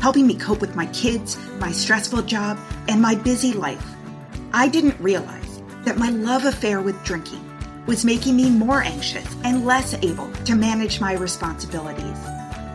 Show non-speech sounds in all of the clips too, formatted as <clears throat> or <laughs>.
helping me cope with my kids, my stressful job, and my busy life. I didn't realize that my love affair with drinking was making me more anxious and less able to manage my responsibilities.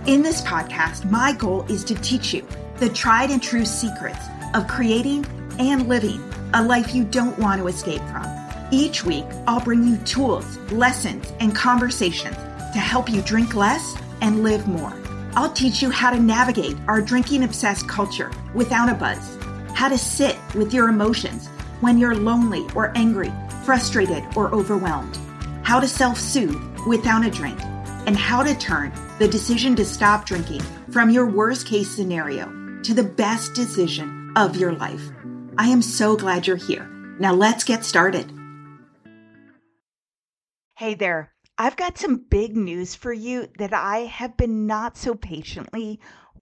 In this podcast, my goal is to teach you the tried and true secrets of creating and living a life you don't want to escape from. Each week, I'll bring you tools, lessons, and conversations to help you drink less and live more. I'll teach you how to navigate our drinking obsessed culture without a buzz, how to sit with your emotions when you're lonely or angry, frustrated or overwhelmed, how to self soothe without a drink, and how to turn the decision to stop drinking from your worst case scenario to the best decision of your life. I am so glad you're here. Now let's get started. Hey there. I've got some big news for you that I have been not so patiently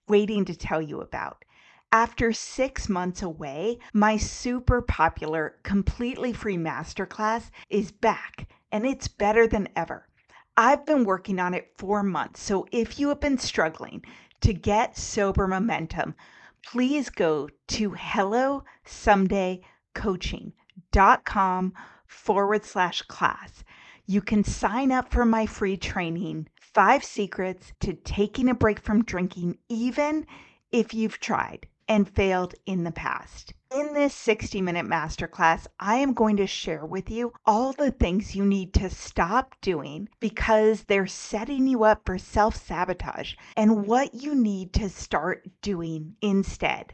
waiting to tell you about. After six months away, my super popular, completely free masterclass is back and it's better than ever. I've been working on it for months, so if you have been struggling to get sober momentum, please go to hellosomedaycoaching.com forward slash class you can sign up for my free training, Five Secrets to Taking a Break from Drinking, even if you've tried and failed in the past. In this 60 minute masterclass, I am going to share with you all the things you need to stop doing because they're setting you up for self sabotage and what you need to start doing instead.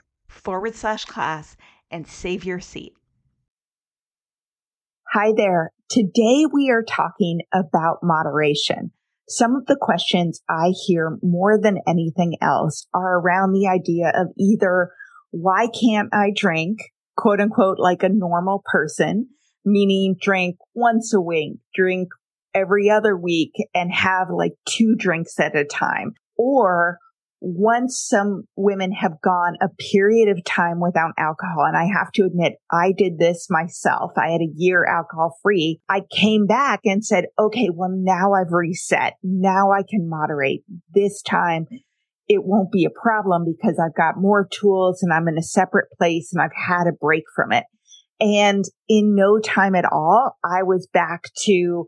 forward slash class and save your seat. Hi there. Today we are talking about moderation. Some of the questions I hear more than anything else are around the idea of either why can't I drink, quote unquote, like a normal person, meaning drink once a week, drink every other week and have like two drinks at a time, or once some women have gone a period of time without alcohol, and I have to admit, I did this myself. I had a year alcohol free. I came back and said, okay, well, now I've reset. Now I can moderate. This time it won't be a problem because I've got more tools and I'm in a separate place and I've had a break from it. And in no time at all, I was back to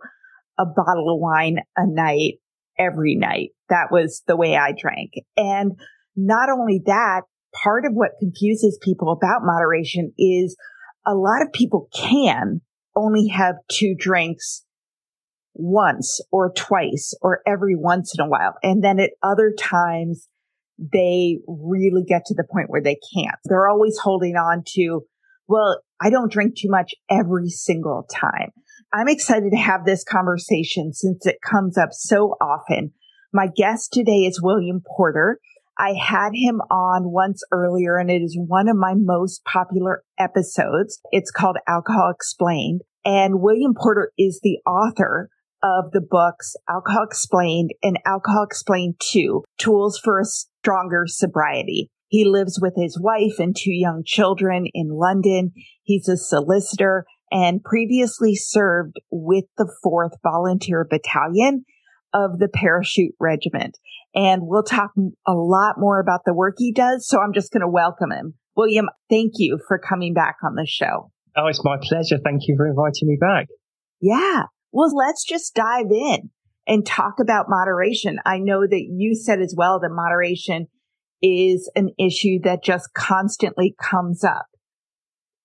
a bottle of wine a night every night. That was the way I drank. And not only that, part of what confuses people about moderation is a lot of people can only have two drinks once or twice or every once in a while. And then at other times, they really get to the point where they can't. They're always holding on to, well, I don't drink too much every single time. I'm excited to have this conversation since it comes up so often. My guest today is William Porter. I had him on once earlier and it is one of my most popular episodes. It's called Alcohol Explained. And William Porter is the author of the books Alcohol Explained and Alcohol Explained 2 Tools for a Stronger Sobriety. He lives with his wife and two young children in London. He's a solicitor and previously served with the 4th Volunteer Battalion of the Parachute Regiment. And we'll talk a lot more about the work he does. So I'm just going to welcome him. William, thank you for coming back on the show. Oh, it's my pleasure. Thank you for inviting me back. Yeah. Well, let's just dive in and talk about moderation. I know that you said as well that moderation is an issue that just constantly comes up.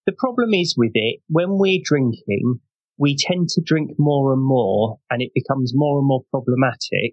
The problem is with it, when we're drinking, we tend to drink more and more and it becomes more and more problematic.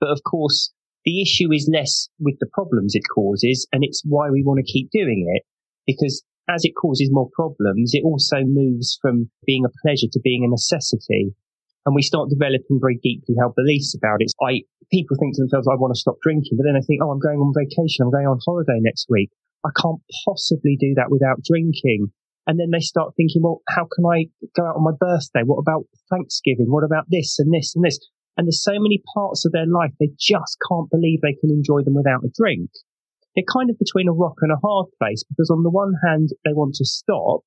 But of course, the issue is less with the problems it causes and it's why we want to keep doing it because as it causes more problems, it also moves from being a pleasure to being a necessity. And we start developing very deeply held beliefs about it. I, people think to themselves, I want to stop drinking, but then they think, oh, I'm going on vacation. I'm going on holiday next week. I can't possibly do that without drinking. And then they start thinking, well, how can I go out on my birthday? What about Thanksgiving? What about this and this and this? And there's so many parts of their life they just can't believe they can enjoy them without a drink. They're kind of between a rock and a hard place because on the one hand, they want to stop,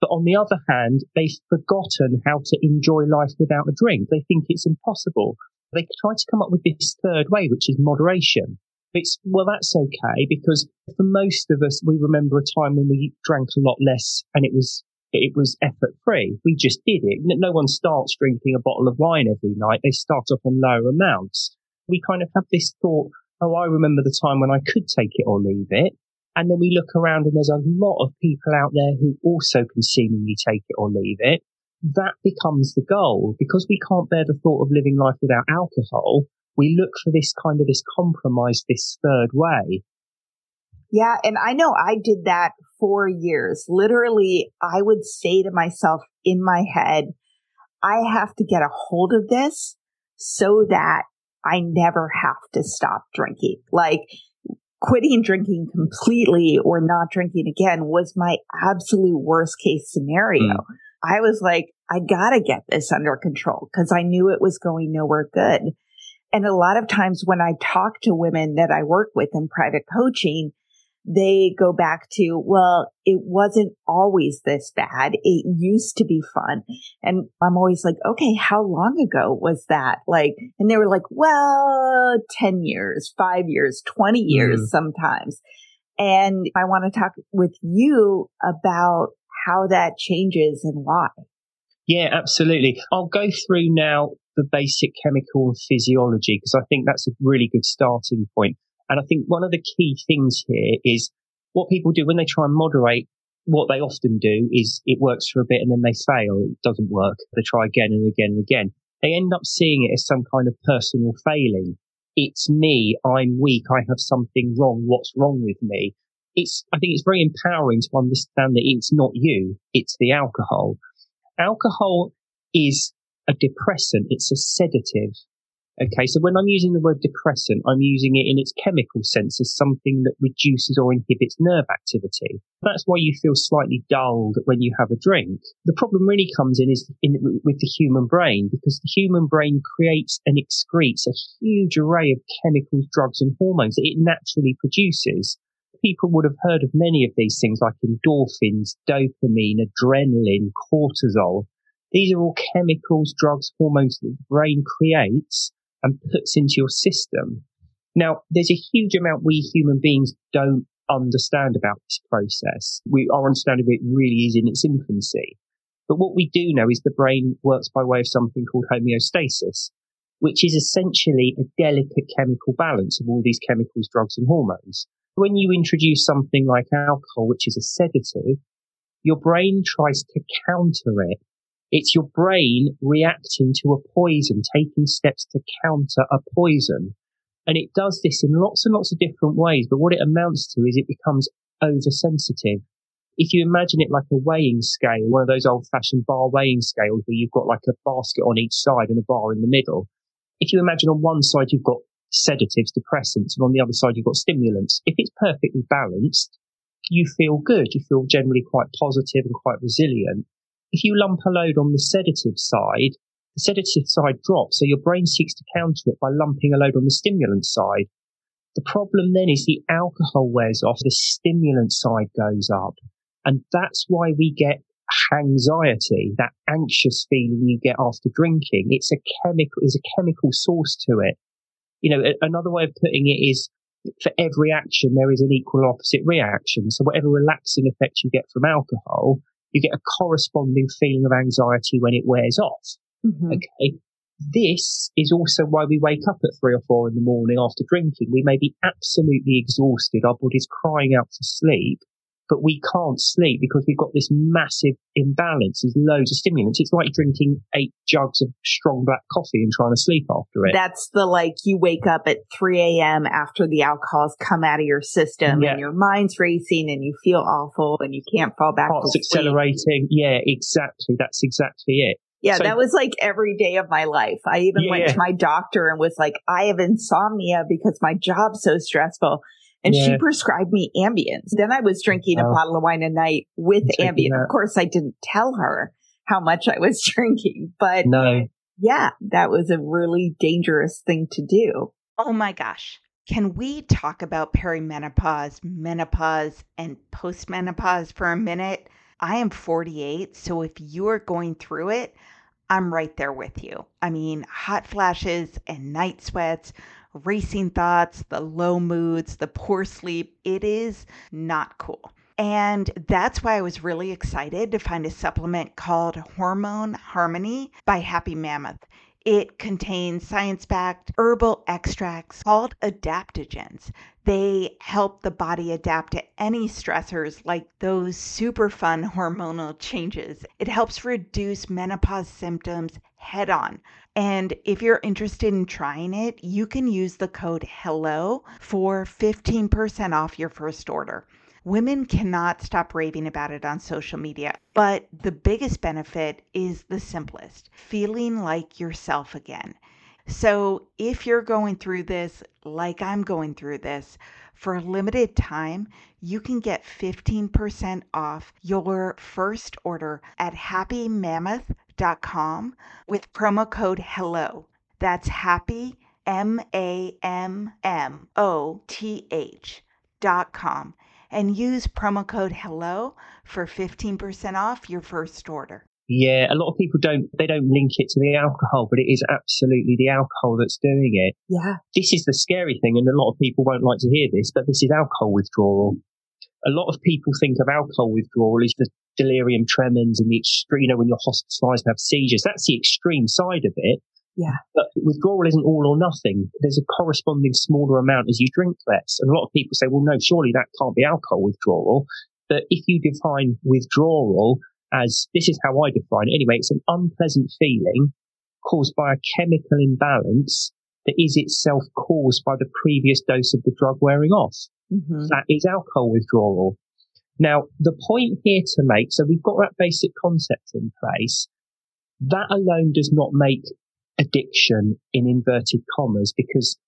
but on the other hand, they've forgotten how to enjoy life without a drink. They think it's impossible. They try to come up with this third way, which is moderation. It's, well, that's okay because for most of us, we remember a time when we drank a lot less and it was, it was effort free. We just did it. No one starts drinking a bottle of wine every night. They start off on lower amounts. We kind of have this thought, oh, I remember the time when I could take it or leave it. And then we look around and there's a lot of people out there who also can seemingly take it or leave it. That becomes the goal because we can't bear the thought of living life without alcohol we look for this kind of this compromise, this third way. Yeah. And I know I did that for years. Literally, I would say to myself in my head, I have to get a hold of this so that I never have to stop drinking. Like quitting drinking completely or not drinking again was my absolute worst case scenario. Mm. I was like, I gotta get this under control because I knew it was going nowhere good. And a lot of times when I talk to women that I work with in private coaching, they go back to, well, it wasn't always this bad. It used to be fun. And I'm always like, okay, how long ago was that? Like, and they were like, well, 10 years, five years, 20 years mm. sometimes. And I want to talk with you about how that changes and why. Yeah, absolutely. I'll go through now the basic chemical physiology because I think that's a really good starting point. And I think one of the key things here is what people do when they try and moderate. What they often do is it works for a bit and then they fail. It doesn't work. They try again and again and again. They end up seeing it as some kind of personal failing. It's me. I'm weak. I have something wrong. What's wrong with me? It's, I think it's very empowering to understand that it's not you. It's the alcohol. Alcohol is a depressant. It's a sedative. Okay. So when I'm using the word depressant, I'm using it in its chemical sense as something that reduces or inhibits nerve activity. That's why you feel slightly dulled when you have a drink. The problem really comes in is in, with the human brain because the human brain creates and excretes a huge array of chemicals, drugs and hormones that it naturally produces people would have heard of many of these things like endorphins, dopamine, adrenaline, cortisol. These are all chemicals, drugs, hormones that the brain creates and puts into your system. Now, there's a huge amount we human beings don't understand about this process. We, our understanding of it really is in its infancy. But what we do know is the brain works by way of something called homeostasis, which is essentially a delicate chemical balance of all these chemicals, drugs and hormones. When you introduce something like alcohol, which is a sedative, your brain tries to counter it it's your brain reacting to a poison, taking steps to counter a poison. And it does this in lots and lots of different ways. But what it amounts to is it becomes oversensitive. If you imagine it like a weighing scale, one of those old fashioned bar weighing scales where you've got like a basket on each side and a bar in the middle. If you imagine on one side you've got sedatives, depressants, and on the other side you've got stimulants. If it's perfectly balanced, you feel good. You feel generally quite positive and quite resilient. If you lump a load on the sedative side, the sedative side drops, so your brain seeks to counter it by lumping a load on the stimulant side. The problem then is the alcohol wears off, the stimulant side goes up. And that's why we get anxiety, that anxious feeling you get after drinking. It's a chemical, there's a chemical source to it. You know, another way of putting it is for every action, there is an equal opposite reaction. So whatever relaxing effect you get from alcohol, you get a corresponding feeling of anxiety when it wears off. Mm-hmm. Okay. This is also why we wake up at three or four in the morning after drinking. We may be absolutely exhausted. Our body's crying out for sleep. But we can't sleep because we've got this massive imbalance. There's loads of stimulants. It's like drinking eight jugs of strong black coffee and trying to sleep after it. That's the like you wake up at 3 a.m. after the alcohol's come out of your system yeah. and your mind's racing and you feel awful and you can't fall back. Heart's accelerating. Yeah, exactly. That's exactly it. Yeah, so, that was like every day of my life. I even yeah, went to my doctor and was like, I have insomnia because my job's so stressful and yeah. she prescribed me Ambien. Then I was drinking oh. a bottle of wine a night with Ambien. Of course, I didn't tell her how much I was <laughs> drinking, but no. yeah, that was a really dangerous thing to do. Oh my gosh. Can we talk about perimenopause, menopause, and postmenopause for a minute? I am 48, so if you are going through it, I'm right there with you. I mean, hot flashes and night sweats racing thoughts, the low moods, the poor sleep. It is not cool. And that's why I was really excited to find a supplement called Hormone Harmony by Happy Mammoth. It contains science backed herbal extracts called adaptogens. They help the body adapt to any stressors like those super fun hormonal changes. It helps reduce menopause symptoms head on. And if you're interested in trying it, you can use the code HELLO for 15% off your first order. Women cannot stop raving about it on social media. But the biggest benefit is the simplest feeling like yourself again. So if you're going through this like I'm going through this, for a limited time, you can get 15% off your first order at happymammoth.com with promo code HELLO. That's happy, M A M M O T H dot com and use promo code HELLO for 15% off your first order. Yeah, a lot of people don't, they don't link it to the alcohol, but it is absolutely the alcohol that's doing it. Yeah. This is the scary thing, and a lot of people won't like to hear this, but this is alcohol withdrawal. A lot of people think of alcohol withdrawal as the delirium tremens and the extreme, you know, when you're hospitalized and have seizures. That's the extreme side of it. Yeah. But withdrawal isn't all or nothing. There's a corresponding smaller amount as you drink less. And a lot of people say, well, no, surely that can't be alcohol withdrawal. But if you define withdrawal as this is how I define it anyway, it's an unpleasant feeling caused by a chemical imbalance that is itself caused by the previous dose of the drug wearing off. Mm-hmm. That is alcohol withdrawal. Now, the point here to make, so we've got that basic concept in place. That alone does not make addiction in inverted commas because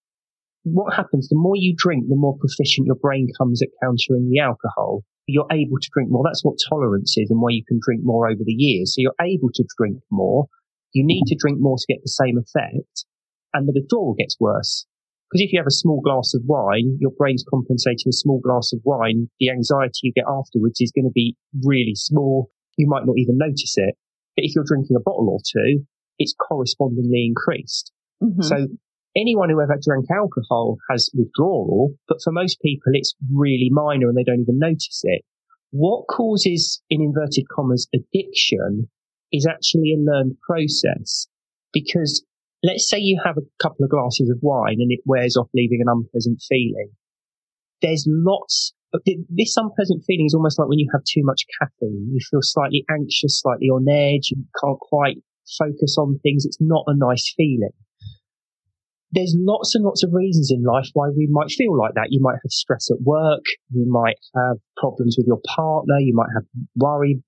what happens, the more you drink, the more proficient your brain comes at countering the alcohol. You're able to drink more. That's what tolerance is and why you can drink more over the years. So you're able to drink more. You need to drink more to get the same effect and the withdrawal gets worse. Because if you have a small glass of wine, your brain's compensating a small glass of wine. The anxiety you get afterwards is going to be really small. You might not even notice it. But if you're drinking a bottle or two, it's correspondingly increased. Mm-hmm. So anyone who ever drank alcohol has withdrawal, but for most people, it's really minor and they don't even notice it. What causes, in inverted commas, addiction is actually a learned process because let's say you have a couple of glasses of wine and it wears off, leaving an unpleasant feeling. There's lots this unpleasant feeling is almost like when you have too much caffeine. You feel slightly anxious, slightly on edge. You can't quite focus on things. It's not a nice feeling. There's lots and lots of reasons in life why we might feel like that. You might have stress at work. You might have problems with your partner. You might have worry,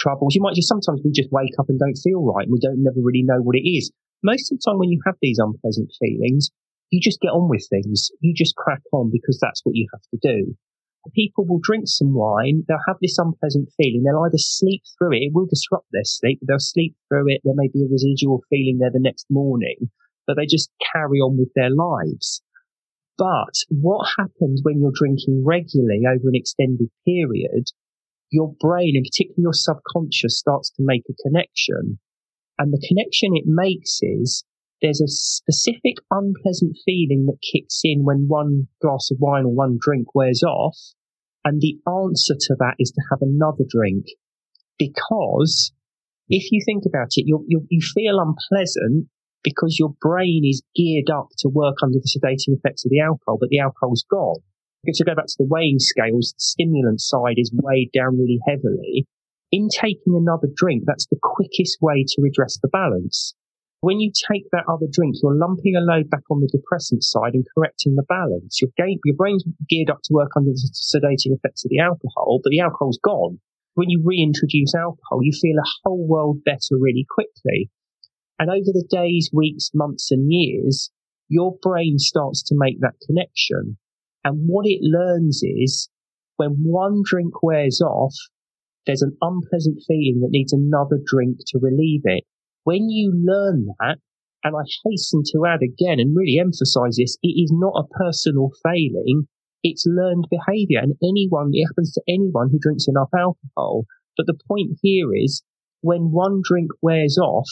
troubles. You might just sometimes we just wake up and don't feel right and we don't never really know what it is. Most of the time when you have these unpleasant feelings, you just get on with things. You just crack on because that's what you have to do people will drink some wine, they'll have this unpleasant feeling, they'll either sleep through it, it will disrupt their sleep, they'll sleep through it, there may be a residual feeling there the next morning, but they just carry on with their lives. But what happens when you're drinking regularly over an extended period? Your brain and particularly your subconscious starts to make a connection. And the connection it makes is there's a specific unpleasant feeling that kicks in when one glass of wine or one drink wears off. And the answer to that is to have another drink. Because if you think about it, you you feel unpleasant because your brain is geared up to work under the sedating effects of the alcohol, but the alcohol's gone. to go back to the weighing scales, the stimulant side is weighed down really heavily. In taking another drink, that's the quickest way to redress the balance. When you take that other drink, you're lumping a load back on the depressant side and correcting the balance. Your, your brain's geared up to work under the sedating effects of the alcohol, but the alcohol's gone. When you reintroduce alcohol, you feel a whole world better really quickly. And over the days, weeks, months, and years, your brain starts to make that connection. And what it learns is when one drink wears off, there's an unpleasant feeling that needs another drink to relieve it. When you learn that, and I hasten to add again and really emphasize this, it is not a personal failing. It's learned behavior and anyone, it happens to anyone who drinks enough alcohol. But the point here is when one drink wears off,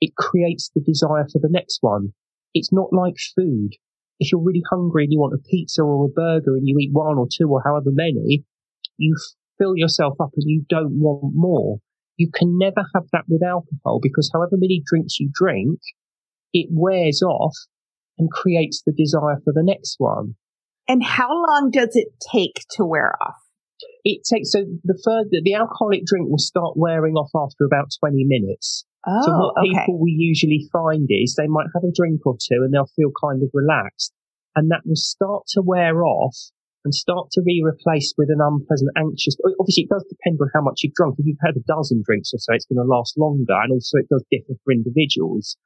it creates the desire for the next one. It's not like food. If you're really hungry and you want a pizza or a burger and you eat one or two or however many, you fill yourself up and you don't want more. You can never have that with alcohol because however many drinks you drink, it wears off and creates the desire for the next one. And how long does it take to wear off? It takes so the further the alcoholic drink will start wearing off after about 20 minutes. Oh, so what okay. people we usually find is they might have a drink or two and they'll feel kind of relaxed and that will start to wear off and start to be replaced with an unpleasant, anxious. Obviously, it does depend on how much you've drunk. If you've had a dozen drinks or so, it's going to last longer, and also it does differ for individuals.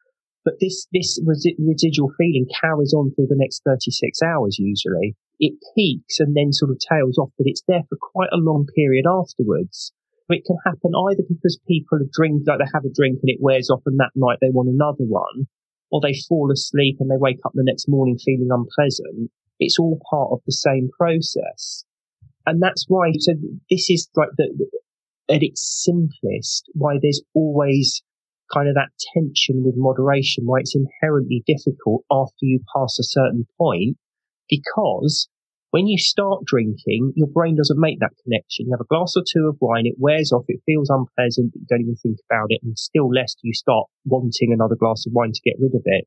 But this this resi- residual feeling carries on through the next 36 hours usually. It peaks and then sort of tails off, but it's there for quite a long period afterwards. It can happen either because people are drink, like they have a drink and it wears off, and that night they want another one, or they fall asleep and they wake up the next morning feeling unpleasant. It's all part of the same process. And that's why, so this is like the, at its simplest, why there's always kind of that tension with moderation, why it's inherently difficult after you pass a certain point, because when you start drinking, your brain doesn't make that connection. You have a glass or two of wine, it wears off, it feels unpleasant, but you don't even think about it, and still less do you start wanting another glass of wine to get rid of it.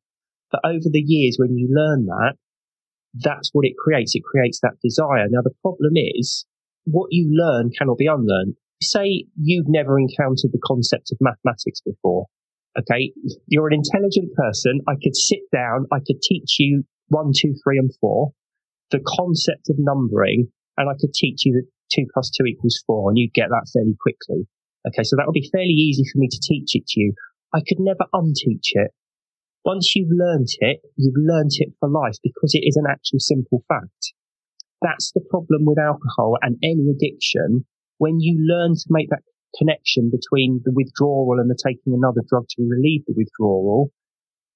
But over the years, when you learn that, that's what it creates. It creates that desire. Now, the problem is what you learn cannot be unlearned. Say you've never encountered the concept of mathematics before. Okay. You're an intelligent person. I could sit down. I could teach you one, two, three, and four, the concept of numbering, and I could teach you that two plus two equals four, and you'd get that fairly quickly. Okay. So that would be fairly easy for me to teach it to you. I could never unteach it. Once you've learnt it, you've learnt it for life because it is an actual simple fact. That's the problem with alcohol and any addiction. When you learn to make that connection between the withdrawal and the taking another drug to relieve the withdrawal,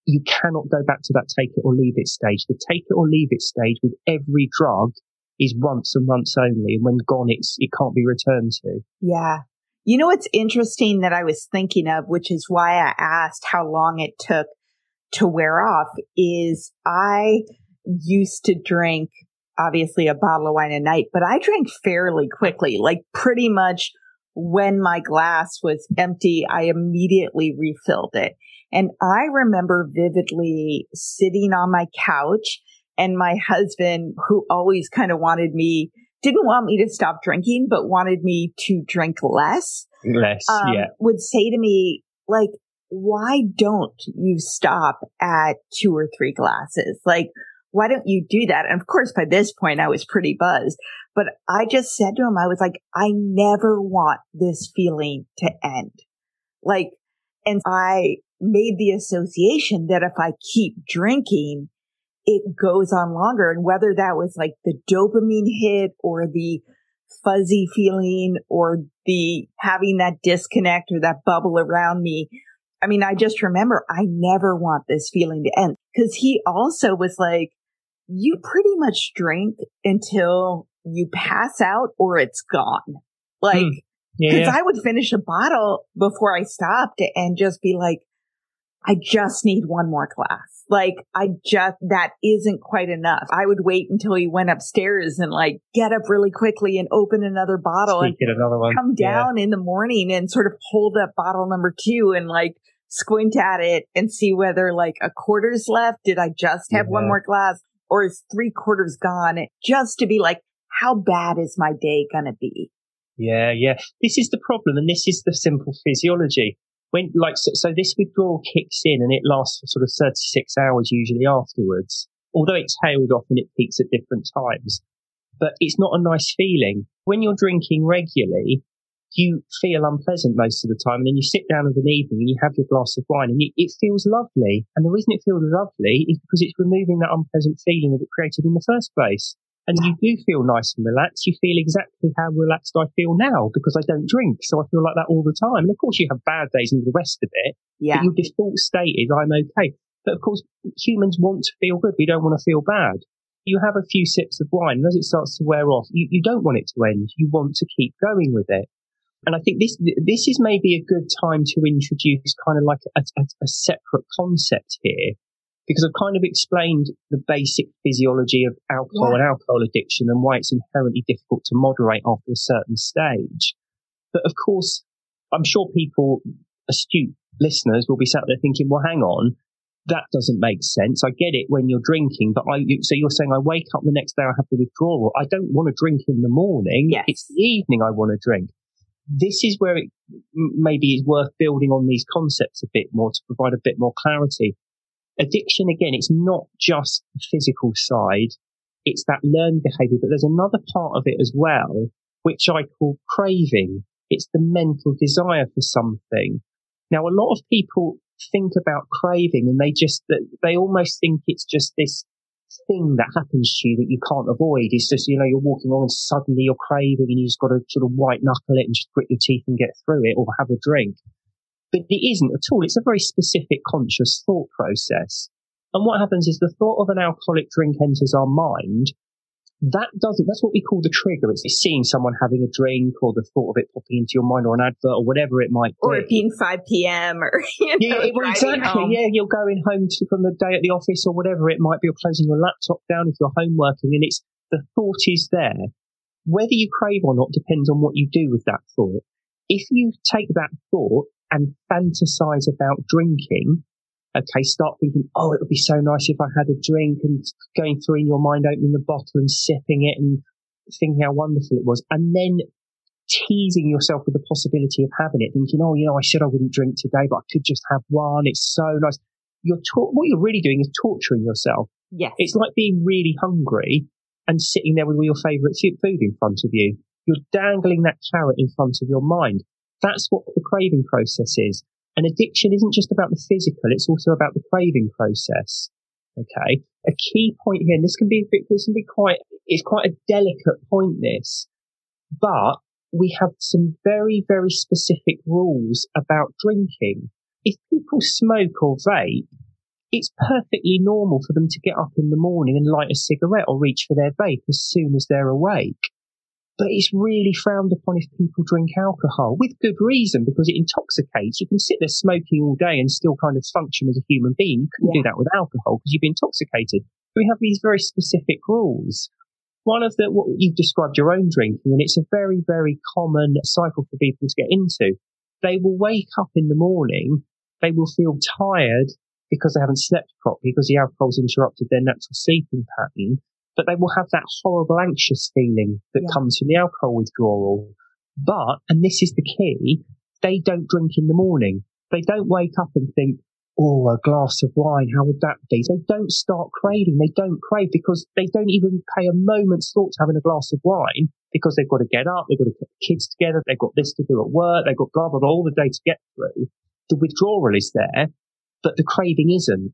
you cannot go back to that take it or leave it stage. The take it or leave it stage with every drug is once and once only. And when gone, it's, it can't be returned to. Yeah. You know what's interesting that I was thinking of, which is why I asked how long it took to wear off, is I used to drink obviously a bottle of wine a night, but I drank fairly quickly, like pretty much when my glass was empty, I immediately refilled it. And I remember vividly sitting on my couch and my husband, who always kind of wanted me, didn't want me to stop drinking, but wanted me to drink less. Less, um, yeah. Would say to me, like, why don't you stop at two or three glasses? Like, why don't you do that? And of course, by this point, I was pretty buzzed, but I just said to him, I was like, I never want this feeling to end. Like, and I made the association that if I keep drinking, it goes on longer. And whether that was like the dopamine hit or the fuzzy feeling or the having that disconnect or that bubble around me. I mean, I just remember I never want this feeling to end because he also was like, you pretty much drink until you pass out or it's gone. Like, Mm. Yeah, because yeah. I would finish a bottle before I stopped and just be like, I just need one more glass. Like, I just, that isn't quite enough. I would wait until he went upstairs and like get up really quickly and open another bottle and Speaking another one. come Yeah. down in the morning and sort of hold up bottle number two and like squint at it and see whether like a quarter's left. Did I just have one more glass? or is three quarters gone just to be like, how bad is my day going to be? Yeah, yeah. This is the problem, and this is the simple physiology. When, like, so, so this withdrawal kicks in and it lasts for sort of 36 hours usually afterwards, although it's tailed off and it peaks at different times. But it's not a nice feeling. When you're drinking regularly, you feel unpleasant most of the time. And then you sit down of an evening and you have your glass of wine and it, it feels lovely. And the reason it feels lovely is because it's removing that unpleasant feeling that it created in the first place. And you do feel nice and relaxed. You feel exactly how relaxed I feel now because I don't drink. So I feel like that all the time. And of course you have bad days and the rest of it. Yeah. But your default state is I'm okay. But of course humans want to feel good. We don't want to feel bad. You have a few sips of wine and as it starts to wear off, you, you don't want it to end. You want to keep going with it. And I think this this is maybe a good time to introduce kind of like a, a, a separate concept here, because I've kind of explained the basic physiology of alcohol yeah. and alcohol addiction and why it's inherently difficult to moderate after a certain stage. But of course, I'm sure people, astute listeners, will be sat there thinking, "Well, hang on." That doesn't make sense. I get it when you're drinking, but I, so you're saying I wake up the next day, I have the withdrawal. I don't want to drink in the morning. Yes. It's the evening I want to drink this is where it maybe is worth building on these concepts a bit more to provide a bit more clarity. Addiction, again, it's not just the physical side. It's that learned behavior, but there's another part of it as well, which I call craving. It's the mental desire for something. Now, a lot of people think about craving and they just, they almost think it's just this thing that happens to you that you can't avoid. It's just, you know, you're walking along and suddenly you're craving and you just got to sort of white knuckle it and just grit your teeth and get through it or have a drink. But it isn't at all. It's a very specific conscious thought process. And what happens is the thought of an alcoholic drink enters our mind that doesn't, that's what we call the trigger. It's seeing someone having a drink or the thought of it popping into your mind or an advert or whatever it might be. Or it being 5 p.m. or, <laughs> you know, yeah, well, exactly. Home. Yeah, you're going home to, from the day at the office or whatever it might be, or closing your laptop down if you're home working and it's, the thought is there. Whether you crave or not depends on what you do with that thought. If you take that thought and fantasize about drinking, okay, start thinking, oh, it would be so nice if I had a drink and going through in your mind, opening the bottle and sipping it and thinking how wonderful it was. And then teasing yourself with the possibility of having it, thinking, oh, you know, I said I wouldn't drink today, but I could just have one. It's so nice. You're ta- what you're really doing is torturing yourself. Yes. It's like being really hungry and sitting there with all your favorite food in front of you. You're dangling that carrot in front of your mind. That's what the craving process is. And addiction isn't just about the physical, it's also about the craving process. Okay. A key point here, and this can be, this can be quite, it's quite a delicate point, this, but we have some very, very specific rules about drinking. If people smoke or vape, it's perfectly normal for them to get up in the morning and light a cigarette or reach for their vape as soon as they're awake. But it's really frowned upon if people drink alcohol with good reason because it intoxicates. You can sit there smoking all day and still kind of function as a human being. You couldn't yeah. do that with alcohol because you'd be intoxicated. We have these very specific rules. One of the, what you've described your own drinking, and it's a very, very common cycle for people to get into. They will wake up in the morning, they will feel tired because they haven't slept properly because the alcohol's interrupted their natural sleeping pattern but they will have that horrible anxious feeling that yeah. comes from the alcohol withdrawal. But, and this is the key, they don't drink in the morning. They don't wake up and think, oh, a glass of wine, how would that be? They don't start craving. They don't crave because they don't even pay a moment's thought to having a glass of wine because they've got to get up, they've got to get the kids together, they've got this to do at work, they've got blah, blah, blah, all the day to get through. The withdrawal is there, but the craving isn't.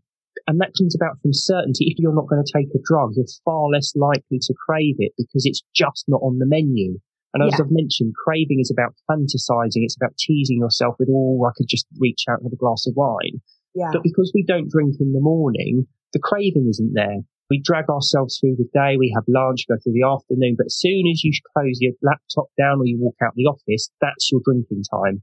And that comes about from certainty. If you're not going to take a drug, you're far less likely to crave it because it's just not on the menu. And as yeah. I've mentioned, craving is about fantasizing. It's about teasing yourself with, oh, I could just reach out and have a glass of wine. Yeah. But because we don't drink in the morning, the craving isn't there. We drag ourselves through the day. We have lunch, go through the afternoon. But as soon as you close your laptop down or you walk out the office, that's your drinking time.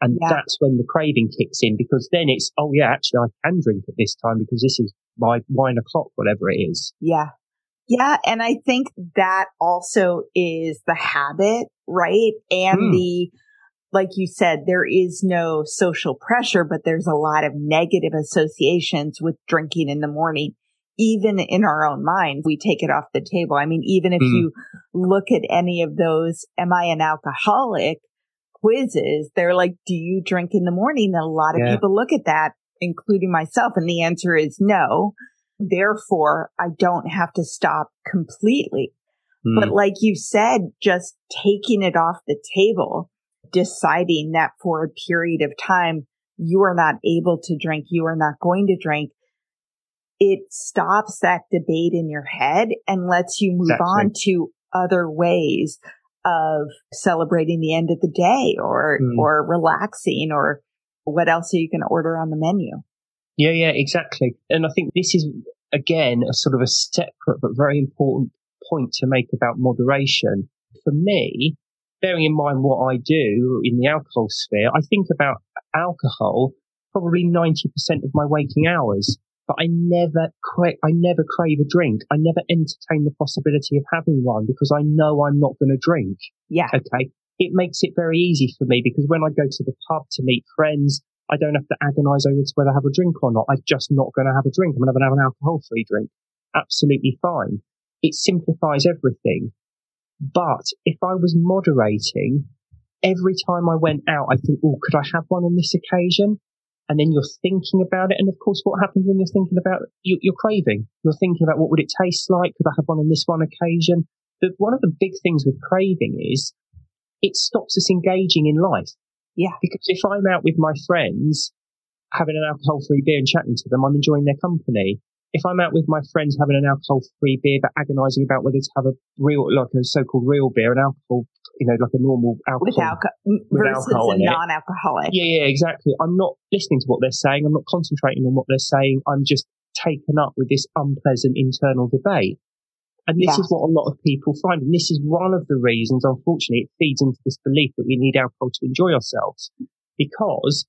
And yeah. that's when the craving kicks in because then it's, oh yeah, actually I can drink at this time because this is my wine o'clock, whatever it is. Yeah. Yeah. And I think that also is the habit, right? And mm. the, like you said, there is no social pressure, but there's a lot of negative associations with drinking in the morning. even in our own mind, we take it off the table. I mean, even if mm. you look at any of those, am I an alcoholic quizzes? They're like, do you drink in the morning? And a lot of yeah. people look at that, including myself. And the answer is no. Therefore, I don't have to stop completely. Mm. But like you said, just taking it off the table, deciding that for a period of time, you are not able to drink, you are not going to drink it stops that debate in your head and lets you move exactly. on to other ways of celebrating the end of the day or, mm. or relaxing or what else are you going to order on the menu? Yeah, yeah, exactly. And I think this is again a sort of a separate but very important point to make about moderation. For me, bearing in mind what I do in the alcohol sphere, I think about alcohol probably 90% of my waking hours but I never cra- I never crave a drink. I never entertain the possibility of having one because I know I'm not going to drink. Yeah. Okay. It makes it very easy for me because when I go to the pub to meet friends, I don't have to agonize over whether I have a drink or not. I'm just not going to have a drink. I'm going to have an alcohol free drink. Absolutely fine. It simplifies everything. But if I was moderating, every time I went out, I think, oh, could I have one on this occasion? And then you're thinking about it. And of course, what happens when you're thinking about you, you're craving? You're thinking about what would it taste like? Could I have one on this one occasion? But one of the big things with craving is it stops us engaging in life. Yeah. Because if I'm out with my friends having an alcohol free beer and chatting to them, I'm enjoying their company if I'm out with my friends having an alcohol free beer, but agonizing about whether to have a real, like a so-called real beer, an alcohol, you know, like a normal alcohol. With, alco- with versus alcohol a non-alcoholic. Yeah, yeah, exactly. I'm not listening to what they're saying. I'm not concentrating on what they're saying. I'm just taken up with this unpleasant internal debate. And this is what a lot of people find. And this is one of the reasons, unfortunately, it feeds into this belief that we need alcohol to enjoy ourselves. Because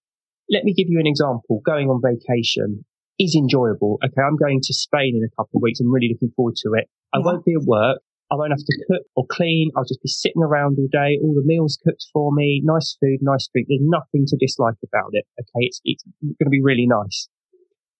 let me give you an example. Going on vacation, is enjoyable. Okay, I'm going to Spain in a couple of weeks. I'm really looking forward to it. I yeah. won't be at work. I won't have to cook or clean. I'll just be sitting around all day. All the meals cooked for me. Nice food, nice drink. There's nothing to dislike about it. Okay. It's, it's going to be really nice.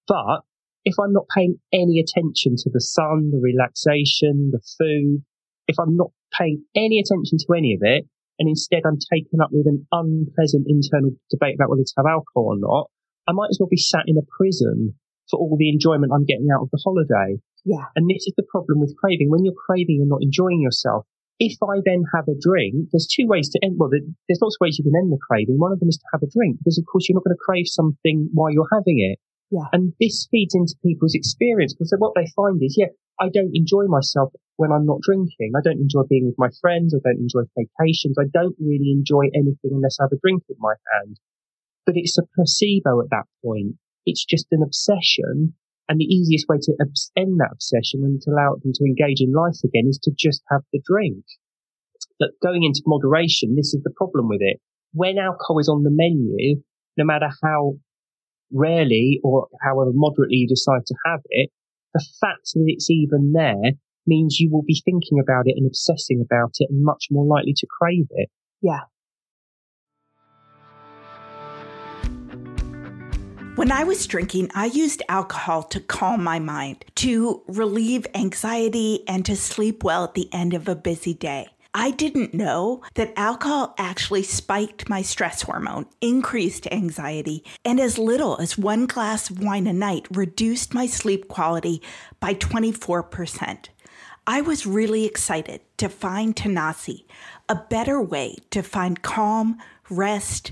But if I'm not paying any attention to the sun, the relaxation, the food, if I'm not paying any attention to any of it, and instead I'm taken up with an unpleasant internal debate about whether to have alcohol or not, I might as well be sat in a prison for all the enjoyment I'm getting out of the holiday. Yeah. And this is the problem with craving. When you're craving and not enjoying yourself, if I then have a drink, there's two ways to end. Well, there's lots of ways you can end the craving. One of them is to have a drink because, of course, you're not going to crave something while you're having it. Yeah. And this feeds into people's experience because what they find is, yeah, I don't enjoy myself when I'm not drinking. I don't enjoy being with my friends. I don't enjoy vacations. I don't really enjoy anything unless I have a drink in my hand. But it's a placebo at that point. It's just an obsession. And the easiest way to end that obsession and to allow them to engage in life again is to just have the drink. But going into moderation, this is the problem with it. When alcohol is on the menu, no matter how rarely or however moderately you decide to have it, the fact that it's even there means you will be thinking about it and obsessing about it and much more likely to crave it. Yeah. When I was drinking, I used alcohol to calm my mind, to relieve anxiety, and to sleep well at the end of a busy day. I didn't know that alcohol actually spiked my stress hormone, increased anxiety, and as little as one glass of wine a night reduced my sleep quality by 24%. I was really excited to find Tanasi, a better way to find calm, rest,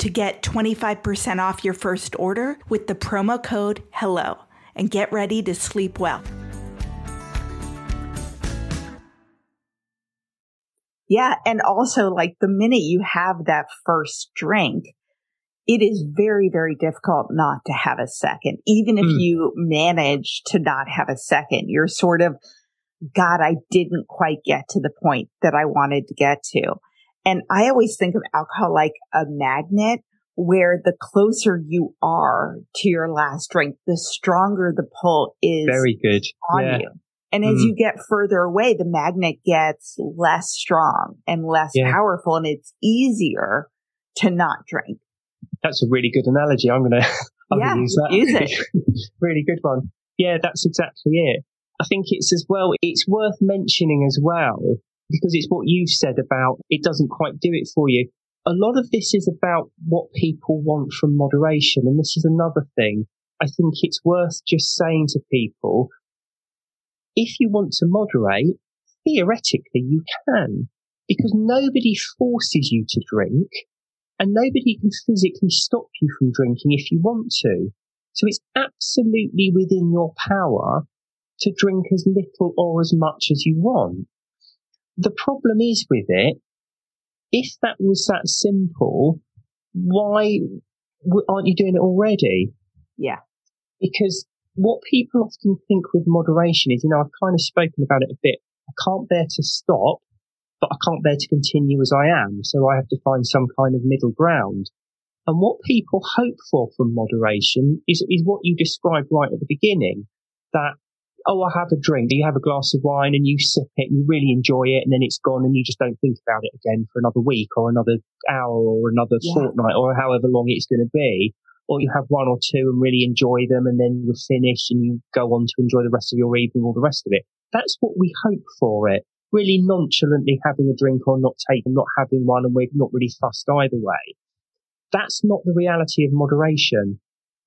to get 25% off your first order with the promo code HELLO. and get ready to sleep well. Yeah. And also, like the minute you have that first drink, it is very, very difficult not to have a second. Even if mm. you manage to not have a second, you're sort of, God, I didn't quite get to the point that I wanted to get to. And I always think of alcohol like a magnet where the closer you are to your last drink, the stronger the pull is very good on yeah. you. And as mm. you get further away, the magnet gets less strong and less yeah. powerful and it's easier to not drink. That's a really good analogy. I'm going <laughs> to yeah, use that. Use it. <laughs> really good one. Yeah, that's exactly it. I think it's as well, it's worth mentioning as well, because it's what you've said about it doesn't quite do it for you. A lot of this is about what people want from moderation. And this is another thing. I think it's worth just saying to people, if you want to moderate, theoretically you can, because nobody forces you to drink and nobody can physically stop you from drinking if you want to. So it's absolutely within your power to drink as little or as much as you want. The problem is with it, if that was that simple, why aren't you doing it already? Yeah. Because what people often think with moderation is, you know, I've kind of spoken about it a bit. I can't bear to stop, but I can't bear to continue as I am. So I have to find some kind of middle ground. And what people hope for from moderation is, is what you described right at the beginning, that, oh, I have a drink, you have a glass of wine and you sip it and you really enjoy it and then it's gone and you just don't think about it again for another week or another hour or another yeah. fortnight or however long it's going to be or you have one or two and really enjoy them and then you're finished and you go on to enjoy the rest of your evening or the rest of it. That's what we hope for it. Really nonchalantly having a drink or not taking, not having one and we're not really fussed either way. That's not the reality of moderation.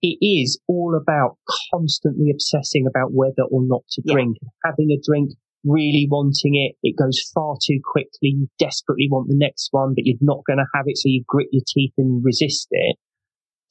It is all about constantly obsessing about whether or not to drink. Yeah. Having a drink, really wanting it. It goes far too quickly. You desperately want the next one, but you're not going to have it. So you grit your teeth and resist it.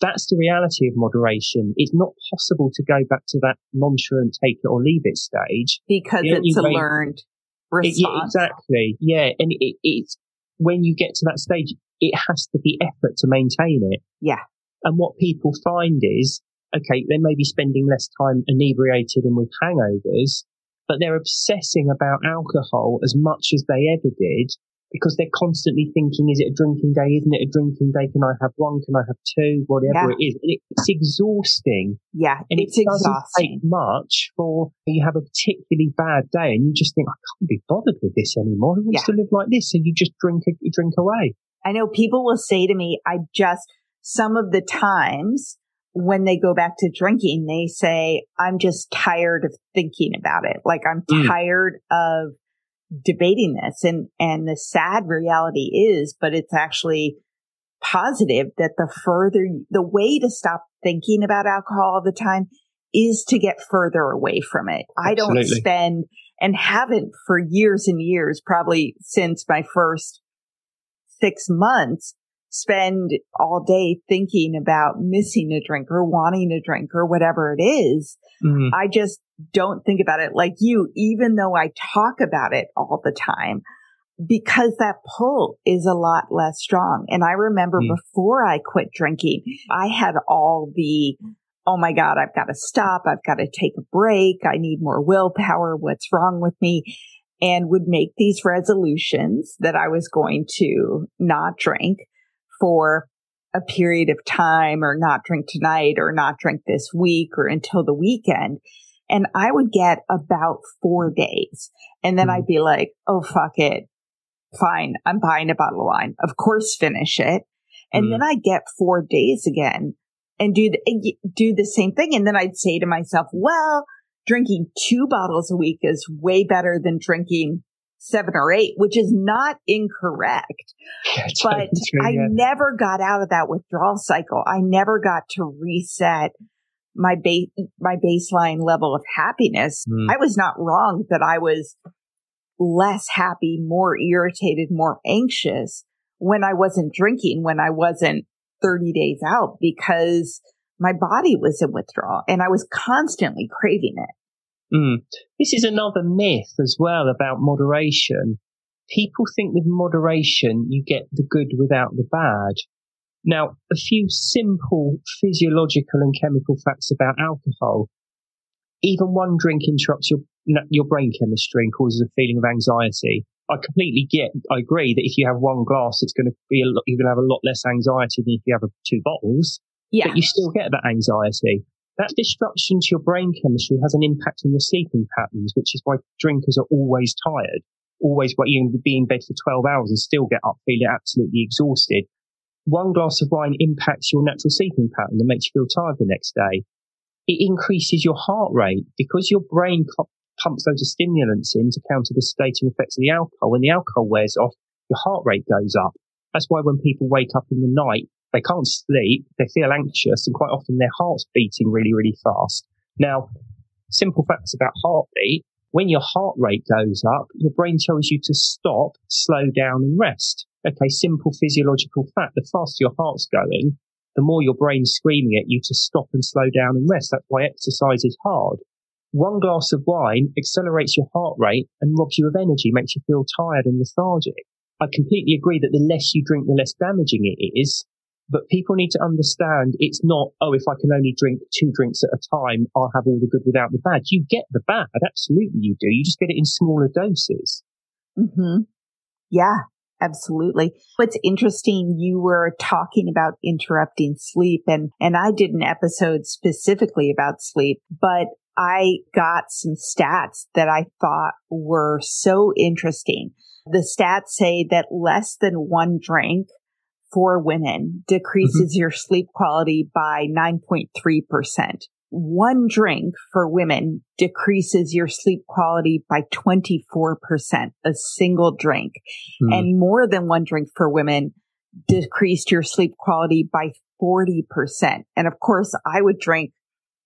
That's the reality of moderation. It's not possible to go back to that nonchalant take it or leave it stage. Because it's a learned response. It, yeah, exactly. Yeah. And it, it's when you get to that stage, it has to be effort to maintain it. Yeah. And what people find is, okay, they may be spending less time inebriated and with hangovers, but they're obsessing about alcohol as much as they ever did because they're constantly thinking, is it a drinking day? Isn't it a drinking day? Can I have one? Can I have two? Whatever yeah. it is. And it, it's exhausting. Yeah. And it doesn't take much for you have a particularly bad day and you just think, I can't be bothered with this anymore. Who wants yeah. to live like this? So you just drink, drink away. I know people will say to me, I just, some of the times when they go back to drinking, they say, I'm just tired of thinking about it. Like I'm mm. tired of debating this and, and the sad reality is, but it's actually positive that the further, the way to stop thinking about alcohol all the time is to get further away from it. Absolutely. I don't spend and haven't for years and years, probably since my first six months, spend all day thinking about missing a drink or wanting a drink or whatever it is. Mm-hmm. I just don't think about it like you, even though I talk about it all the time because that pull is a lot less strong. And I remember mm. before I quit drinking, I had all the, oh my God, I've got to stop. I've got to take a break. I need more willpower. What's wrong with me? And would make these resolutions that I was going to not drink for a period of time or not drink tonight or not drink this week or until the weekend. And I would get about four days and then mm-hmm. I'd be like, Oh, fuck it. Fine. I'm buying a bottle of wine. Of course, finish it. And mm-hmm. then I get four days again and do the, do the same thing. And then I'd say to myself, well, drinking two bottles a week is way better than drinking seven or eight, which is not incorrect. But true, I yeah. never got out of that withdrawal cycle. I never got to reset my base, my baseline level of happiness. Mm. I was not wrong that I was less happy, more irritated, more anxious when I wasn't drinking, when I wasn't 30 days out because my body was in withdrawal and I was constantly craving it. Mm. This is another myth as well about moderation. People think with moderation you get the good without the bad. Now, a few simple physiological and chemical facts about alcohol. Even one drink interrupts your, your brain chemistry and causes a feeling of anxiety. I completely get, I agree that if you have one glass, it's going to be a lot, you're going to have a lot less anxiety than if you have two bottles. Yeah. But you still get that anxiety. That disruption to your brain chemistry has an impact on your sleeping patterns, which is why drinkers are always tired, always, but you can be in bed for 12 hours and still get up feeling absolutely exhausted. One glass of wine impacts your natural sleeping pattern and makes you feel tired the next day. It increases your heart rate because your brain pumps loads of stimulants in to counter the sedating effects of the alcohol. When the alcohol wears off, your heart rate goes up. That's why when people wake up in the night, they can't sleep, they feel anxious, and quite often their heart's beating really, really fast. Now, simple facts about heartbeat. When your heart rate goes up, your brain tells you to stop, slow down, and rest. Okay, simple physiological fact. The faster your heart's going, the more your brain's screaming at you to stop and slow down and rest. That's why exercise is hard. One glass of wine accelerates your heart rate and robs you of energy, makes you feel tired and lethargic. I completely agree that the less you drink, the less damaging it is. But people need to understand it's not, oh, if I can only drink two drinks at a time, I'll have all the good without the bad. You get the bad. Absolutely you do. You just get it in smaller doses. Mm-hmm. Yeah, absolutely. What's interesting, you were talking about interrupting sleep and, and I did an episode specifically about sleep, but I got some stats that I thought were so interesting. The stats say that less than one drink for women decreases mm-hmm. your sleep quality by 9.3%. One drink for women decreases your sleep quality by 24%, a single drink. Mm. And more than one drink for women decreased your sleep quality by 40%. And of course, I would drink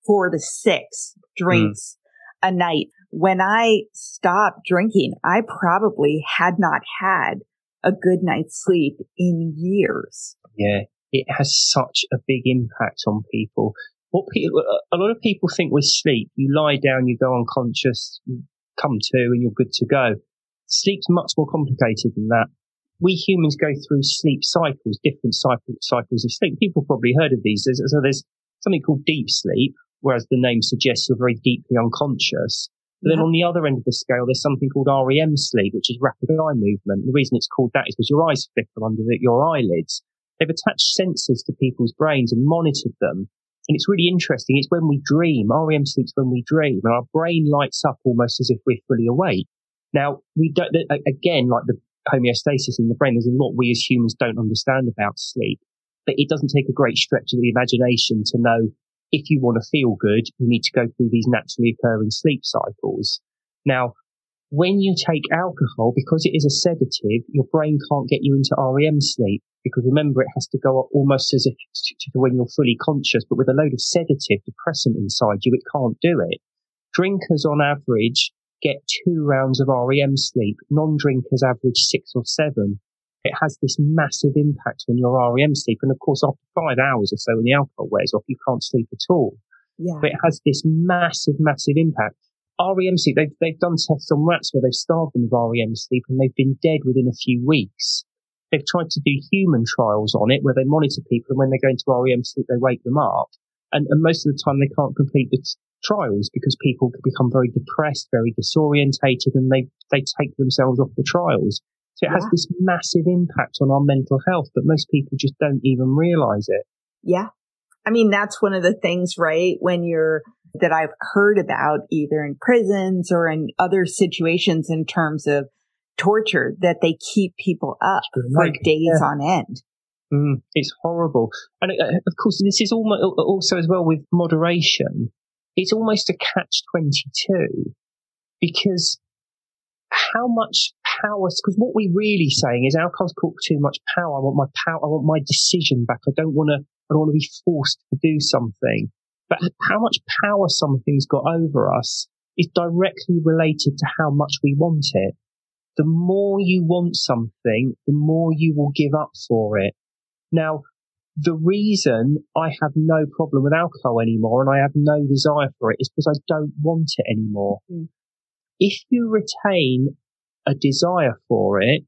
four to six drinks mm. a night. When I stopped drinking, I probably had not had a good night's sleep in years. Yeah, it has such a big impact on people. What people, a lot of people think with sleep, you lie down, you go unconscious, you come to, and you're good to go. Sleep's much more complicated than that. We humans go through sleep cycles, different cycles of sleep. People probably heard of these. So there's something called deep sleep, whereas the name suggests you're very deeply unconscious. But then on the other end of the scale, there's something called REM sleep, which is rapid eye movement. The reason it's called that is because your eyes flicker under the, your eyelids. They've attached sensors to people's brains and monitored them. And it's really interesting. It's when we dream. REM sleep's when we dream and our brain lights up almost as if we're fully awake. Now, we don't, again, like the homeostasis in the brain, there's a lot we as humans don't understand about sleep, but it doesn't take a great stretch of the imagination to know if you want to feel good, you need to go through these naturally occurring sleep cycles. Now, when you take alcohol, because it is a sedative, your brain can't get you into REM sleep because remember it has to go up almost as if to when you're fully conscious, but with a load of sedative depressant inside you, it can't do it. Drinkers on average get two rounds of REM sleep. Non-drinkers average six or seven it has this massive impact on your REM sleep. And of course, after five hours or so, when the alcohol wears off, you can't sleep at all. Yeah. But it has this massive, massive impact. REM sleep, they've, they've done tests on rats where they've starved them of REM sleep and they've been dead within a few weeks. They've tried to do human trials on it where they monitor people and when they go into REM sleep, they wake them up. And, and most of the time they can't complete the t- trials because people become very depressed, very disorientated and they, they take themselves off the trials. So it yeah. has this massive impact on our mental health, but most people just don't even realize it. Yeah. I mean, that's one of the things, right? When you're, that I've heard about either in prisons or in other situations in terms of torture that they keep people up for days yeah. on end. Mm, it's horrible. And uh, of course, this is almost, also as well with moderation. It's almost a catch 22 because how much power, because what we're really saying is alcohol's got too much power. I want my power. I want my decision back. I don't want to, I don't want to be forced to do something. But how much power something's got over us is directly related to how much we want it. The more you want something, the more you will give up for it. Now, the reason I have no problem with alcohol anymore and I have no desire for it is because I don't want it anymore. Mm. If you retain a desire for it,